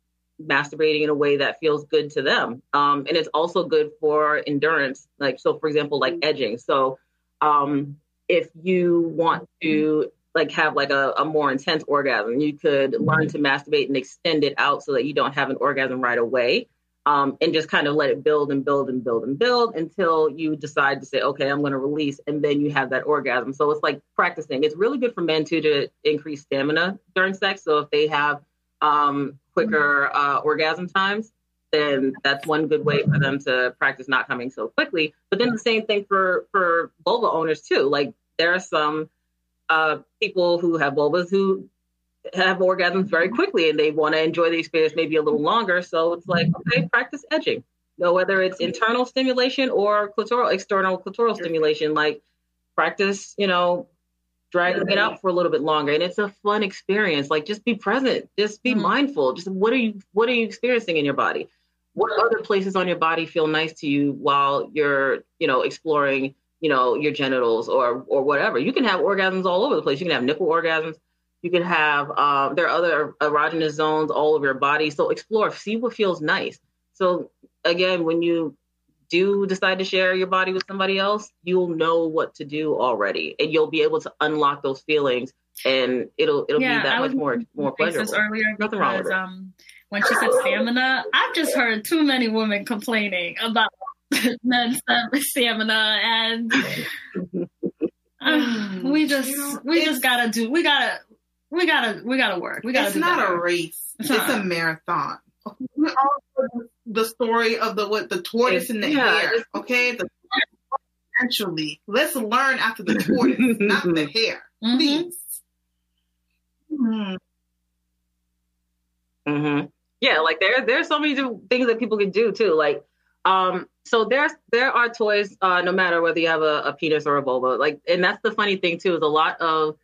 masturbating in a way that feels good to them. Um, and it's also good for endurance. Like, so for example, like edging. So um, if you want to like have like a, a more intense orgasm. You could learn to masturbate and extend it out so that you don't have an orgasm right away. Um, and just kind of let it build and build and build and build until you decide to say, okay, I'm going to release, and then you have that orgasm. So it's like practicing. It's really good for men too to increase stamina during sex. So if they have um, quicker uh, orgasm times, then that's one good way for them to practice not coming so quickly. But then the same thing for for vulva owners too. Like there are some uh, people who have vulvas who have orgasms very quickly and they want to enjoy the experience maybe a little longer. So it's like, okay, practice edging. You know, whether it's internal stimulation or clitoral, external clitoral stimulation, like practice, you know, dragging it out for a little bit longer. And it's a fun experience. Like just be present, just be mm-hmm. mindful. Just what are you what are you experiencing in your body? What other places on your body feel nice to you while you're, you know, exploring you know, your genitals or or whatever. You can have orgasms all over the place. You can have nipple orgasms. You can have um, there are other erogenous zones all over your body. So explore, see what feels nice. So again, when you do decide to share your body with somebody else, you'll know what to do already, and you'll be able to unlock those feelings, and it'll it'll yeah, be that much more more pleasurable. Earlier Nothing because, wrong with it. Um, when she said stamina, I've just heard too many women complaining about men's stamina and uh, we just we just gotta do we gotta we gotta we gotta work we gotta it's not better. a race it's, it's a marathon the story of the what the tortoise in the yeah, hare okay the eventually let's learn after the tortoise not the hare mm-hmm. please mm-hmm. mm-hmm. yeah like there there's so many things that people can do too like um, so there's there are toys, uh, no matter whether you have a, a, penis or a vulva. Like, and that's the funny thing too is a lot of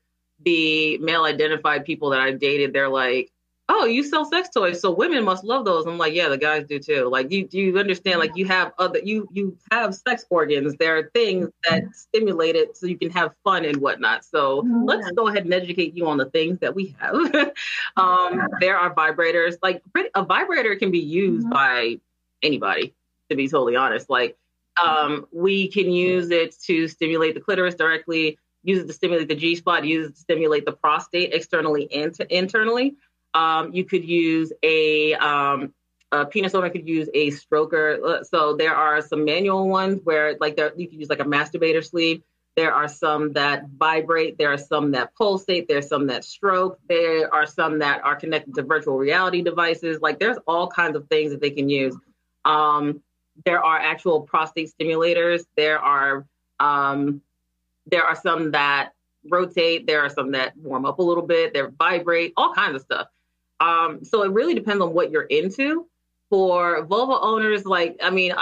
the male identified people that I've dated, they're like, "Oh, you sell sex toys, so women must love those." I'm like, "Yeah, the guys do too." Like, you do you understand? Like, you have other you you have sex organs. There are things that stimulate it so you can have fun and whatnot. So mm-hmm. let's go ahead and educate you on the things that we have. um, there are vibrators. Like, a vibrator can be used mm-hmm. by anybody to be totally honest. Like, um, we can use it to stimulate the clitoris directly, use it to stimulate the G spot, use it to stimulate the prostate externally and to internally. Um, you could use a, um, a penis owner could use a stroker. Uh, so there are some manual ones where like there you can use like a masturbator sleeve. There are some that vibrate. There are some that pulsate. There are some that stroke. There are some that are connected to virtual reality devices. Like there's all kinds of things that they can use. Um, there are actual prostate stimulators. There are um, there are some that rotate. There are some that warm up a little bit. They vibrate. All kinds of stuff. Um, so it really depends on what you're into. For vulva owners, like I mean,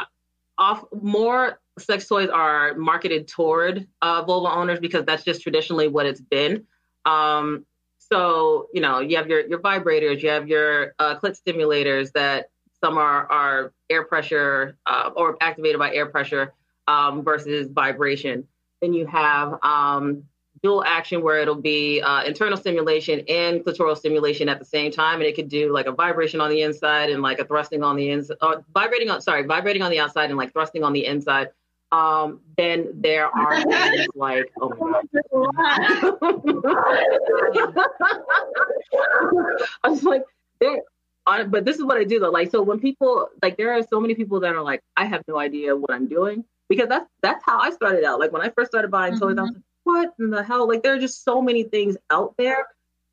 off more sex toys are marketed toward uh, vulva owners because that's just traditionally what it's been. Um, so you know, you have your your vibrators, you have your uh, clit stimulators that some are, are air pressure uh, or activated by air pressure um, versus vibration. Then you have um, dual action where it'll be uh, internal stimulation and clitoral stimulation at the same time, and it could do like a vibration on the inside and like a thrusting on the inside, uh, vibrating on sorry, vibrating on the outside and like thrusting on the inside. Um, then there are things like oh my god, I was like there on, but this is what I do though. Like, so when people like, there are so many people that are like, I have no idea what I'm doing because that's that's how I started out. Like when I first started buying mm-hmm. toys, I was like, what in the hell? Like there are just so many things out there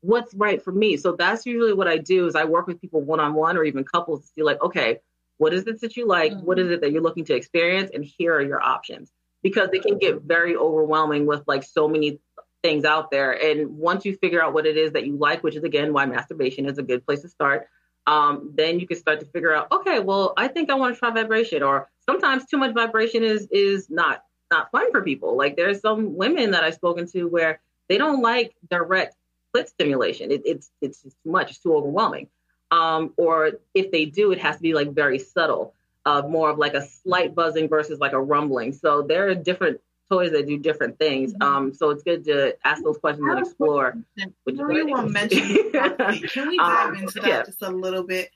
what's right for me. So that's usually what I do is I work with people one on one or even couples to see like, okay, what is it that you like? Mm-hmm. What is it that you're looking to experience? And here are your options. Because it can get very overwhelming with like so many things out there. And once you figure out what it is that you like, which is again why masturbation is a good place to start, um, then you can start to figure out, okay, well, I think I want to try vibration. Or sometimes too much vibration is is not not fun for people. Like there's some women that I've spoken to where they don't like direct clit stimulation. It, it's it's too much. It's too overwhelming. Um, or if they do, it has to be like very subtle, uh, more of like a slight buzzing versus like a rumbling. So there are different toys that do different things. Mm-hmm. Um, so it's good to ask those questions and explore. Which you want mention Can we dive um, into that yeah. just a little bit?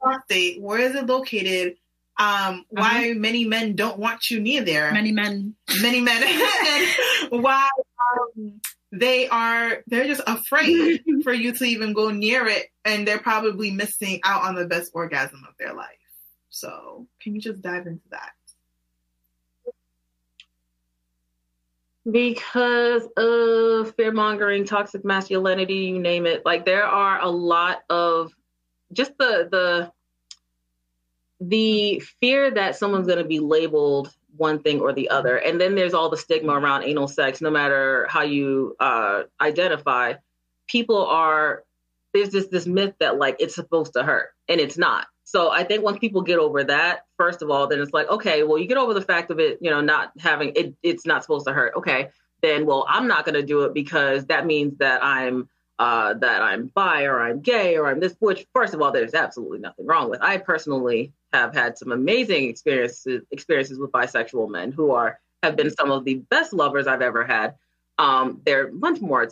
Prostate, where is it located? Um, why uh-huh. many men don't want you near there? Many men. Many men. why um, they are they're just afraid for you to even go near it and they're probably missing out on the best orgasm of their life so can you just dive into that because of fear mongering toxic masculinity you name it like there are a lot of just the the the fear that someone's going to be labeled one thing or the other. And then there's all the stigma around anal sex, no matter how you uh, identify. People are there's this this myth that like it's supposed to hurt, and it's not. So I think once people get over that, first of all, then it's like, okay, well, you get over the fact of it, you know, not having it, it's not supposed to hurt. Okay, then well, I'm not going to do it because that means that I'm uh, that I'm bi or I'm gay or I'm this. Which, first of all, there's absolutely nothing wrong with. I personally have had some amazing experiences experiences with bisexual men who are have been some of the best lovers I've ever had. Um, they're much more,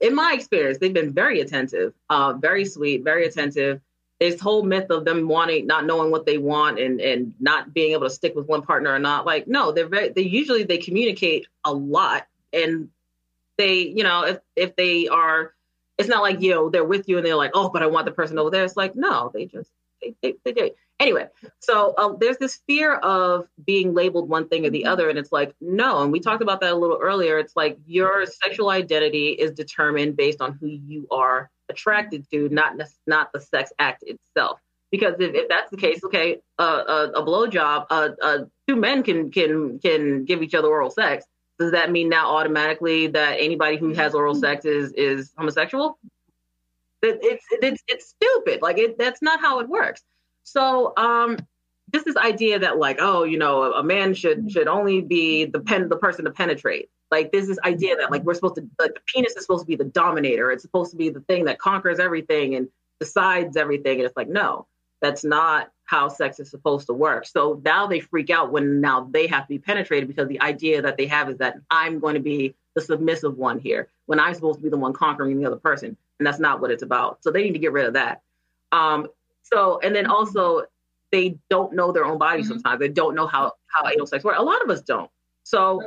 in my experience, they've been very attentive, uh, very sweet, very attentive. This whole myth of them wanting, not knowing what they want, and and not being able to stick with one partner or not, like no, they're very. They usually they communicate a lot, and they, you know, if if they are, it's not like you know they're with you and they're like, oh, but I want the person over there. It's like no, they just they they, they, they Anyway, so uh, there's this fear of being labeled one thing or the other. And it's like, no. And we talked about that a little earlier. It's like your sexual identity is determined based on who you are attracted to, not, not the sex act itself. Because if, if that's the case, okay, uh, a, a blowjob, uh, uh, two men can, can, can give each other oral sex. Does that mean now automatically that anybody who has oral sex is, is homosexual? It, it's, it's, it's stupid. Like it, that's not how it works. So um, just this idea that like, oh, you know, a man should should only be the pen the person to penetrate. Like there's this idea that like we're supposed to like the penis is supposed to be the dominator. It's supposed to be the thing that conquers everything and decides everything. And it's like, no, that's not how sex is supposed to work. So now they freak out when now they have to be penetrated because the idea that they have is that I'm going to be the submissive one here when I'm supposed to be the one conquering the other person. And that's not what it's about. So they need to get rid of that. Um, so, and then also they don't know their own body mm-hmm. sometimes. They don't know how how anal sex works. A lot of us don't. So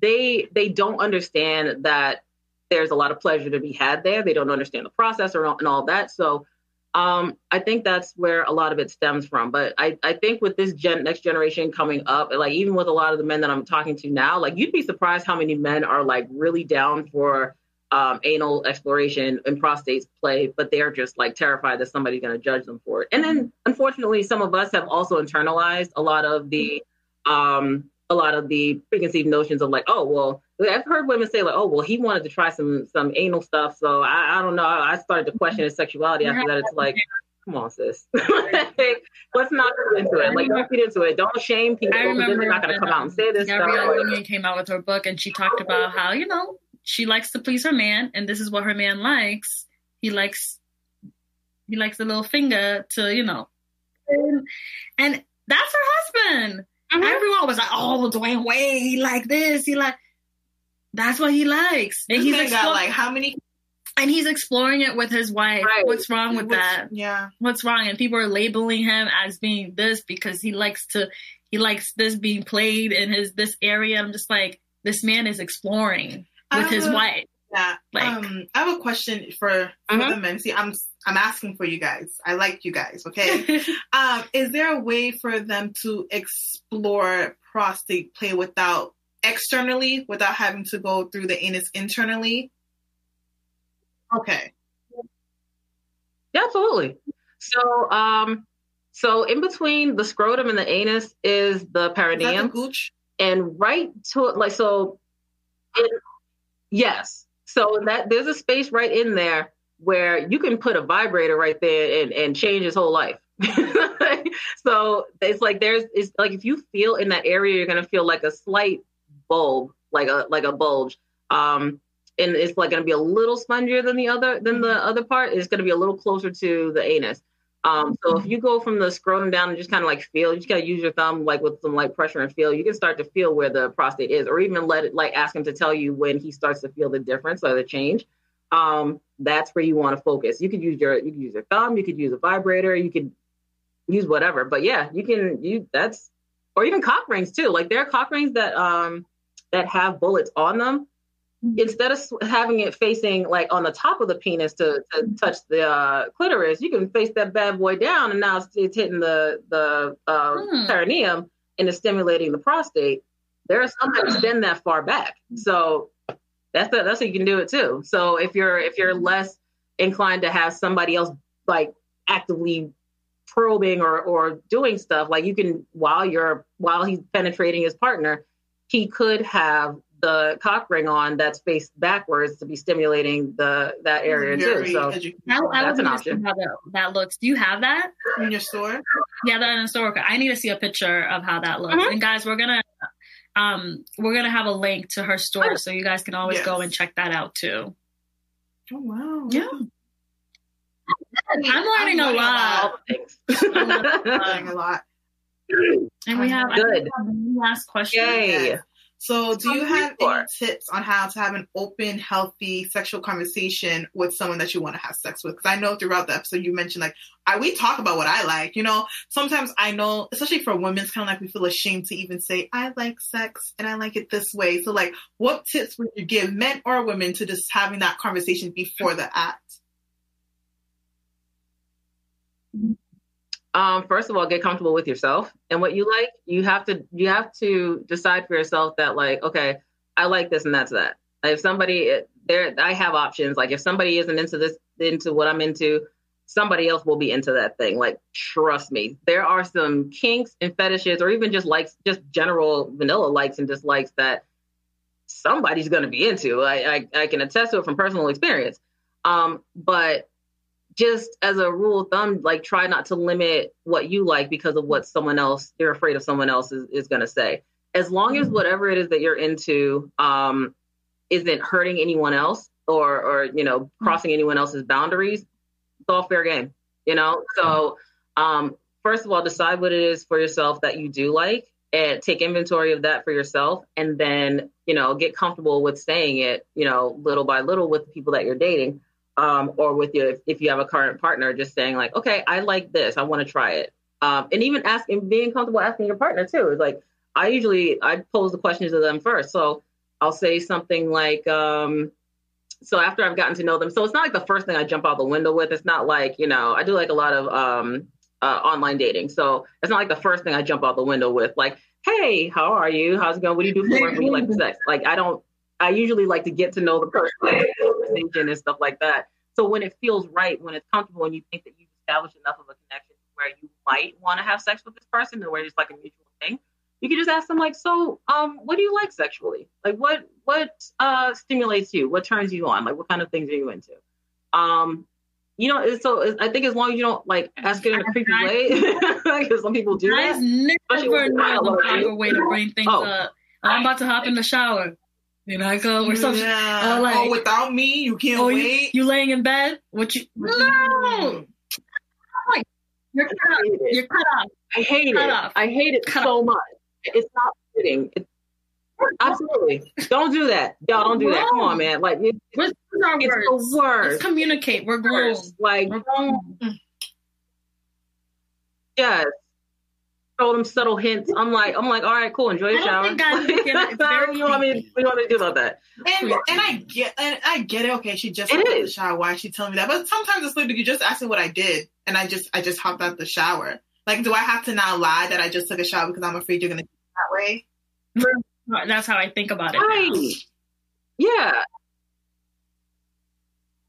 they they don't understand that there's a lot of pleasure to be had there. They don't understand the process or and all that. So um, I think that's where a lot of it stems from. But I, I think with this gen, next generation coming up, like even with a lot of the men that I'm talking to now, like you'd be surprised how many men are like really down for um, anal exploration and prostate play, but they're just like terrified that somebody's going to judge them for it. And then, unfortunately, some of us have also internalized a lot of the um, a lot of the preconceived notions of like, oh, well, I've heard women say like, oh, well, he wanted to try some some anal stuff, so I, I don't know. I started to question his sexuality after that. It's like. Come on, sis. Let's not get into it. Like, don't get into it. Don't shame people. I remember they're not going to come out and say this Gabrielle Union came out with her book, and she talked about how you know she likes to please her man, and this is what her man likes. He likes he likes the little finger to, you know, and, and that's her husband. Mm-hmm. Everyone was like, "Oh, Dwyane Wade, he like this, he like." That's what he likes, and he's exploring, got like how many and he's exploring it with his wife. Right. What's wrong with What's, that? Yeah. What's wrong? And people are labeling him as being this because he likes to he likes this being played in his this area. I'm just like, this man is exploring with his wife. Yeah. Like, um, I have a question for, for uh-huh. the men. See, I'm I'm asking for you guys. I like you guys. Okay. um, is there a way for them to explore prostate play without externally, without having to go through the anus internally? Okay. Yeah, Absolutely. So, um, so in between the scrotum and the anus is the perineum, the gooch? and right to like so. It, yes. So that there's a space right in there where you can put a vibrator right there and, and change his whole life. so it's like there's it's like if you feel in that area, you're gonna feel like a slight bulb, like a like a bulge. Um, and it's like to be a little spongier than the other than the other part. It's to be a little closer to the anus. Um, so if you go from the scrotum down and just kind of like feel, you just gotta use your thumb like with some light pressure and feel. You can start to feel where the prostate is, or even let it like ask him to tell you when he starts to feel the difference or the change. Um, that's where you want to focus. You could use your you could use your thumb, you could use a vibrator, you could use whatever. But yeah, you can you that's or even cock rings too. Like there are cock rings that um that have bullets on them instead of having it facing like on the top of the penis to, to touch the uh, clitoris, you can face that bad boy down, and now it's, it's hitting the the uh, hmm. perineum and it's stimulating the prostate. There are some that extend that far back, so that's the, that's how you can do it too. So if you're if you're less inclined to have somebody else like actively probing or or doing stuff, like you can while you're while he's penetrating his partner, he could have the cock ring on that's faced backwards to be stimulating the that area Very too. So I, I that's an option. How that, that, looks. Do you have that in your store? Yeah, that in the store. I need to see a picture of how that looks. Mm-hmm. And guys, we're gonna um we're gonna have a link to her store, so you guys can always yes. go and check that out too. Oh wow! Yeah. I'm learning, I'm a, lot. I'm learning a lot. And we have, Good. Have last question. Yay. So, do you have any tips on how to have an open, healthy sexual conversation with someone that you want to have sex with? Because I know throughout the episode you mentioned like I we talk about what I like. You know, sometimes I know, especially for women, it's kind of like we feel ashamed to even say I like sex and I like it this way. So, like, what tips would you give men or women to just having that conversation before the act? Um, first of all, get comfortable with yourself and what you like. You have to you have to decide for yourself that like, okay, I like this and that's that. If somebody there, I have options. Like if somebody isn't into this, into what I'm into, somebody else will be into that thing. Like trust me, there are some kinks and fetishes, or even just likes, just general vanilla likes and dislikes that somebody's going to be into. I, I I can attest to it from personal experience. Um, but just as a rule of thumb, like try not to limit what you like because of what someone else you're afraid of someone else is, is going to say. As long as mm-hmm. whatever it is that you're into um, isn't hurting anyone else or or you know mm-hmm. crossing anyone else's boundaries, it's all fair game. You know, so um, first of all, decide what it is for yourself that you do like and take inventory of that for yourself and then you know get comfortable with saying it you know little by little with the people that you're dating um, or with you if, you have a current partner, just saying like, okay, I like this, I want to try it, um, and even asking, being comfortable asking your partner too. Like I usually I pose the questions to them first, so I'll say something like, um, so after I've gotten to know them, so it's not like the first thing I jump out the window with. It's not like you know I do like a lot of um, uh, online dating, so it's not like the first thing I jump out the window with, like, hey, how are you? How's it going? What do you do for work? When you like sex? Like I don't I usually like to get to know the person, and stuff like that. So when it feels right, when it's comfortable, and you think that you've established enough of a connection where you might want to have sex with this person, or where it's like a mutual thing, you can just ask them like, so, um, what do you like sexually? Like, what what uh stimulates you? What turns you on? Like, what kind of things are you into? Um, you know, so I think as long as you don't like ask it in a creepy way, because some people do that. Never know the proper way to bring things oh. up. I'm about to hop in the shower. You know, I go or something. Yeah. Or like, oh, without me, you can't oh, wait. You, you laying in bed? What you? No. You're cut off. You're cut off. I hate cut it. Off. I hate it cut so off. much. It's not fitting. It's, absolutely. don't do that. Y'all don't do that. Come on, man. Like it, it's words? the worst. Let's communicate. We're grown. Like We're grown. Yes told him subtle hints. I'm like, I'm like, all right, cool, enjoy your shower. I think I very you want me? What you want me to do about that? And and I get and I get it. Okay, she just hopped out the shower. Why is she telling me that? But sometimes it's like you just ask me what I did, and I just I just hopped out the shower. Like, do I have to now lie that I just took a shower because I'm afraid you're gonna that way? That's how I think about it. Right. Yeah.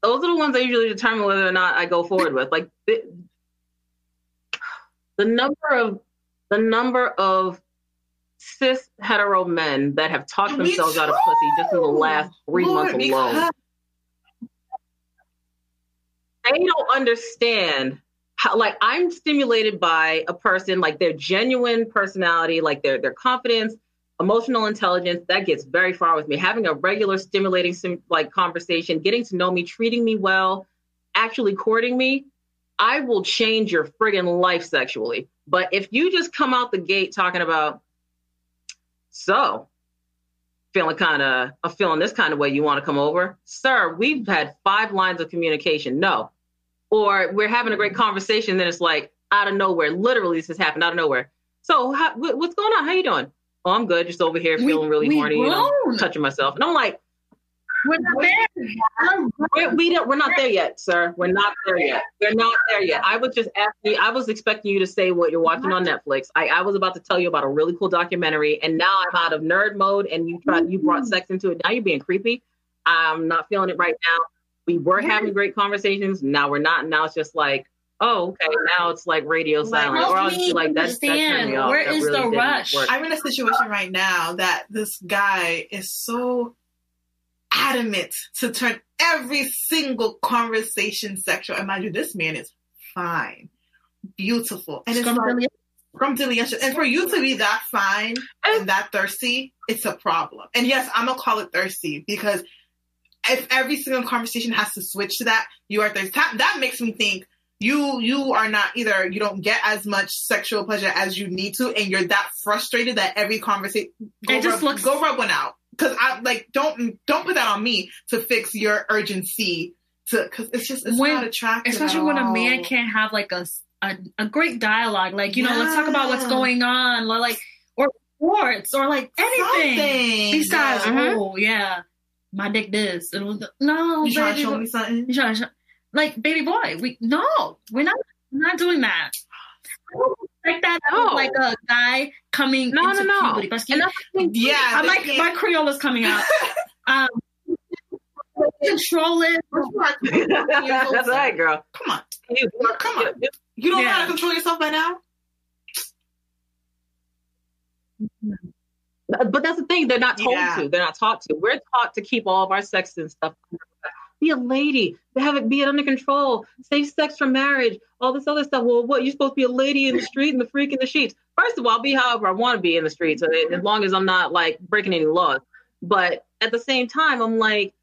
those are the ones I usually determine whether or not I go forward with. Like the, the number of the number of cis hetero men that have talked Me themselves out of pussy just in the last three Lord, months because- alone. They don't understand how like I'm stimulated by a person, like their genuine personality, like their their confidence, emotional intelligence, that gets very far with me. Having a regular stimulating sim- like conversation, getting to know me, treating me well, actually courting me, I will change your friggin' life sexually. But if you just come out the gate talking about, so feeling kind of, I'm feeling this kind of way, you want to come over? Sir, we've had five lines of communication. No. Or we're having a great conversation, then it's like out of nowhere. Literally, this has happened out of nowhere. So, how, what's going on? How you doing? Oh, I'm good. Just over here We- feeling really we horny, you know, touching myself. And I'm like, We're not there. we, we don't, we're not there yet, sir. We're not there yet. We're not there yet. I was just asking. I was expecting you to say what you're watching on Netflix. I, I was about to tell you about a really cool documentary, and now I'm out of nerd mode, and you tried you brought mm-hmm. sex into it. Now you're being creepy. I'm not feeling it right now. We were having great conversations. Now we're not. Now it's just like, oh, okay. Now it's like radio Like, silent, or I'll just be like, that, that turned understand. me off. Where That is really the rush? work. I'm in a situation right now that this guy is so adamant to turn every single conversation sexual. And mind you, this man is fine, beautiful, and it's like, from delicious. And for you to be that fine and that thirsty, it's a problem. And yes, I'm gonna call it thirsty because if every single conversation has to switch to that, you are thirsty. That, that makes me think you you are not either you don't get as much sexual pleasure as you need to, and you're that frustrated that every conversation go It just rub, looks- go rub one out. Cause I like don't don't put that on me to fix your urgency to because it's just it's When- not attractive. especially when a man can't have like a, a a great dialogue like you know let's talk about what's going on like or sports or like anything Something. besides Yeah. Oh yeah my dick this and no You trying to show me something? you trying to show- like baby boy we no we're not we're not doing that Like that, No. look like a guy coming No, into no, no. puberty. Parce que- And that's. Yeah, I'm like can't- my Creole is coming out. Um, control it. That's right, girl. Come on. You- Come on. You don't know how to control yourself by now? But that's the thing, they're not told Yeah. to. They're not taught to. We're taught to keep all of our sex and stuff. Be a lady. Have it be it under control. Save sex for marriage. All this other stuff. Well, what you're supposed to be a lady in the street and the freak in the sheets. First of all, I'll be however I want to be in the streets, uh, as long as I'm not like breaking any laws. But at the same time, I'm like,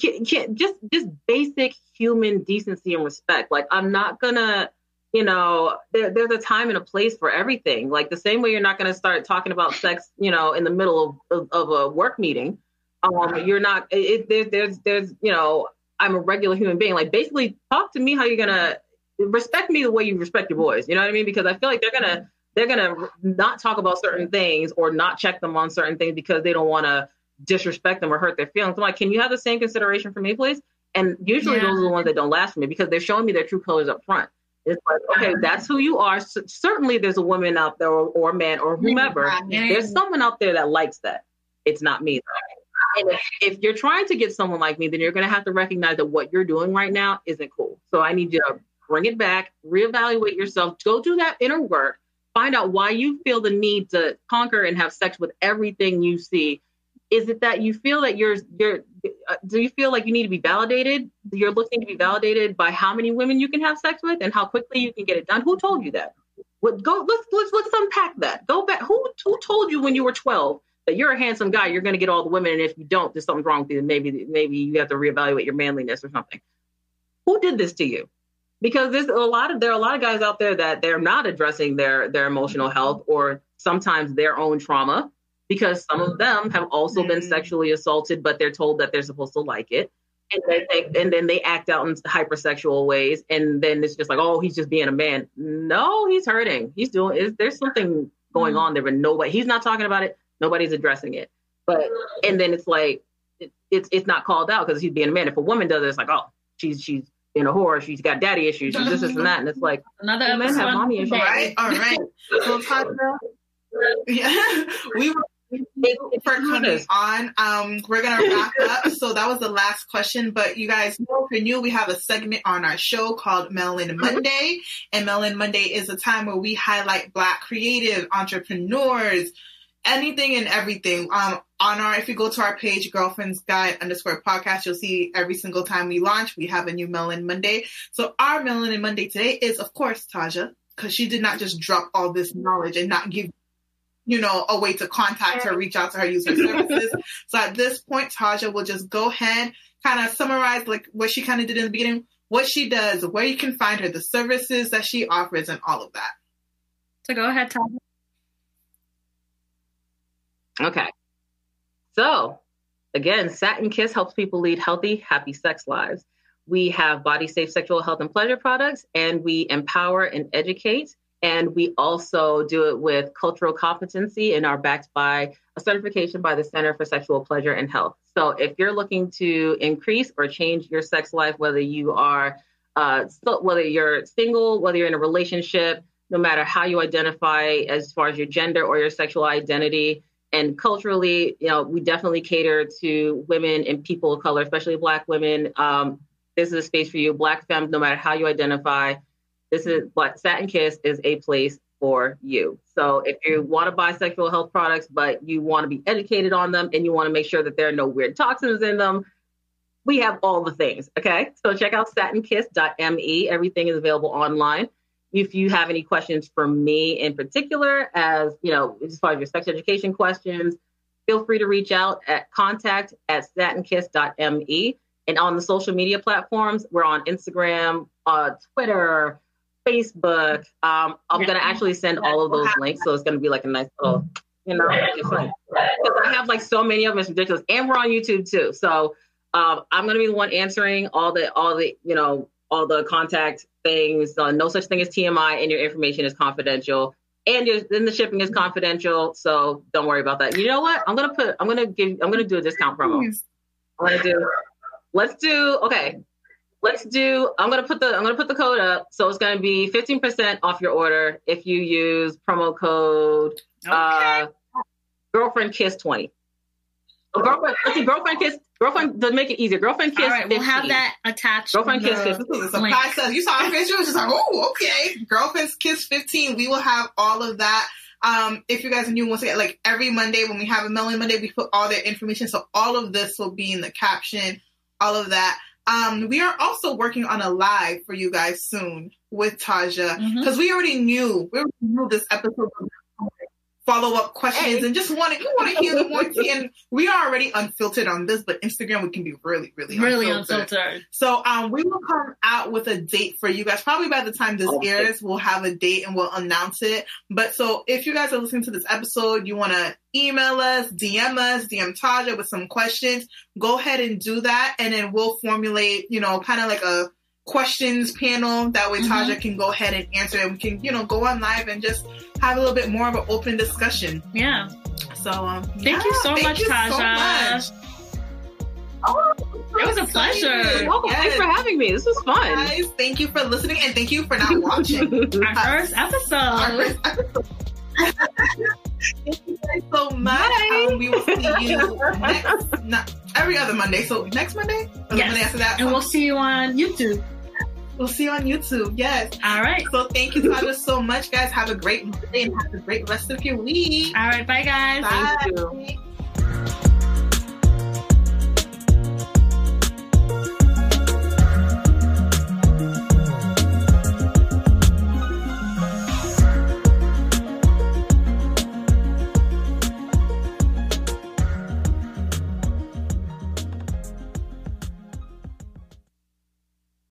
can, can, just just basic human decency and respect. Like I'm not gonna, you know, there, there's a time and a place for everything. Like the same way you're not gonna start talking about sex, you know, in the middle of, of, of a work meeting. Um, you're not. It, there, there's there's you know, I'm a regular human being. Like basically, talk to me how you're gonna respect me the way you respect your boys. You know what I mean? Because I feel like they're gonna they're gonna not talk about certain things or not check them on certain things because they don't want to disrespect them or hurt their feelings. I'm like, can you have the same consideration for me, please? And usually Yeah. those are the ones that don't last for me because they're showing me their true colors up front. It's like, okay, that's who you are. C- certainly, there's a woman out there or, or a man or whomever. There's someone out there that likes that. It's not me. though. And if, you're trying to get someone like me, then you're going to have to recognize that what you're doing right now isn't cool. So I need you to bring it back, reevaluate yourself, go do that inner work, find out why you feel the need to conquer and have sex with everything you see. Is it that you feel that you're you're uh, do you feel like you need to be validated? You're looking to be validated by how many women you can have sex with and how quickly you can get it done. Who told you that? What go let's let's let's unpack that. Go back. Who who told you when you were 12 that you're a handsome guy, you're going to get all the women, and if you don't, there's something wrong with you. Maybe maybe you have to reevaluate your manliness or something. Who did this to you? Because there's a lot of there are a lot of guys out there that they're not addressing their their emotional health or sometimes their own trauma because some of them have also been Mm. sexually assaulted, but they're told that they're supposed to like it. And then, they, and then they act out in hypersexual ways, and then it's just like, oh, he's just being a man. No, he's hurting. He's doing. Is there's something going on there, but nobody. He's not talking about it. Nobody's addressing it. But and then it's like it, it's it's not called out because he's being a man. If a woman does it, it's like, oh, she's she's being a whore. She's got daddy issues. She's this, this, and that. And it's like, Another Men have mommy issues. Right? All right. So, Tanya, yeah, we were for coming on. Um, we're gonna wrap up. So that was the last question, but you guys know if you're new, we have a segment on our show called Melanin Monday, and Melanin Monday is a time where we highlight Black creative entrepreneurs, anything and everything. Um, on our if you go to our page, Girlfriend's Guide underscore podcast, you'll see every single time we launch, we have a new Melanin Monday. So our Melanin Monday today is, of course, Taja, because she did not just drop all this knowledge and not give you know, a way to contact her, reach out to her, use her services. so at this point, Taja will just go ahead, kind of summarize like what she kind of did in the beginning, what she does, where you can find her, the services that she offers, and all of that. So go ahead, Taja. Okay. So again, Satin Kiss helps people lead healthy, happy sex lives. We have body safe sexual health and pleasure products, and we empower and educate and we also do it with cultural competency and are backed by a certification by the Center for Sexual Pleasure and Health. So if you're looking to increase or change your sex life, whether you are uh, whether you're single, whether you're in a relationship, no matter how you identify as far as your gender or your sexual identity, and culturally, you know, we definitely cater to women and people of color, especially Black women. Um, this is a space for you, Black femmes, no matter how you identify this is Black Satin Kiss is a place for you. So if you want to buy sexual health products, but you want to be educated on them and you want to make sure that there are no weird toxins in them, we have all the things. Okay. So check out satinkiss.me. Everything is available online. If you have any questions for me in particular, as you know, as far as your sex education questions, feel free to reach out at contact at satinkiss.me. And on the social media platforms, we're on Instagram, uh, Twitter, Facebook. Um, I'm yeah. gonna actually send all of those links, so it's gonna be like a nice little, you know, because I have like so many of them. It's ridiculous, and we're on YouTube too. So um, I'm gonna be the one answering all the all the you know all the contact things. Uh, no such thing as TMI, and your information is confidential. And then the shipping is confidential, so don't worry about that. You know what? I'm gonna put. I'm gonna give. I'm gonna do a discount promo. I'm gonna do. Let's do. Okay let's do i'm to put the i'm to put the code up so it's to be 15% off your order if you use promo code okay. uh, girlfriend kiss 20 so girlfriend let's see girlfriend kiss girlfriend to make it easier girlfriend kiss all right we'll have that attached girlfriend kiss 15 you saw a picture was just like oh okay girlfriend kiss 15 we will have all of that um, if you guys are new, once again, like every Monday when we have a Melanin Monday, we put all their information. So all of this will be in the caption, all of that. Um, we are also working on a live for you guys soon with Taja because mm-hmm. we already knew we already knew this episode follow up questions hey. and just want to you want to hear the more and we are already unfiltered on this, but Instagram we can be really really really unfiltered. unfiltered. So um, we will come out with a date for you guys. Probably by the time this okay. airs, we'll have a date and we'll announce it. But so if you guys are listening to this episode, you want to email us, DM us, DM Taja with some questions. Go ahead and do that, and then we'll formulate you know kind of like a questions panel. That way, Taja mm-hmm. can go ahead and answer, and we can, you know, go on live and just have a little bit more of an open discussion. Yeah. So, um, thank yeah, you so much, Taja. So much. Oh, it was a pleasure. Welcome. Yes. Thanks for having me. This was fun. Guys, thank you for listening and thank you for not watching our first episode. Our first episode. thank you guys so much. Um, we will see you next, not, every other Monday. So next Monday, or yes. Monday after that, and we'll see you on YouTube. We'll see you on YouTube. Yes. All right. So thank you, Taja, so much, guys. Have a great day and have a great rest of your week. All right. Bye, guys. Bye.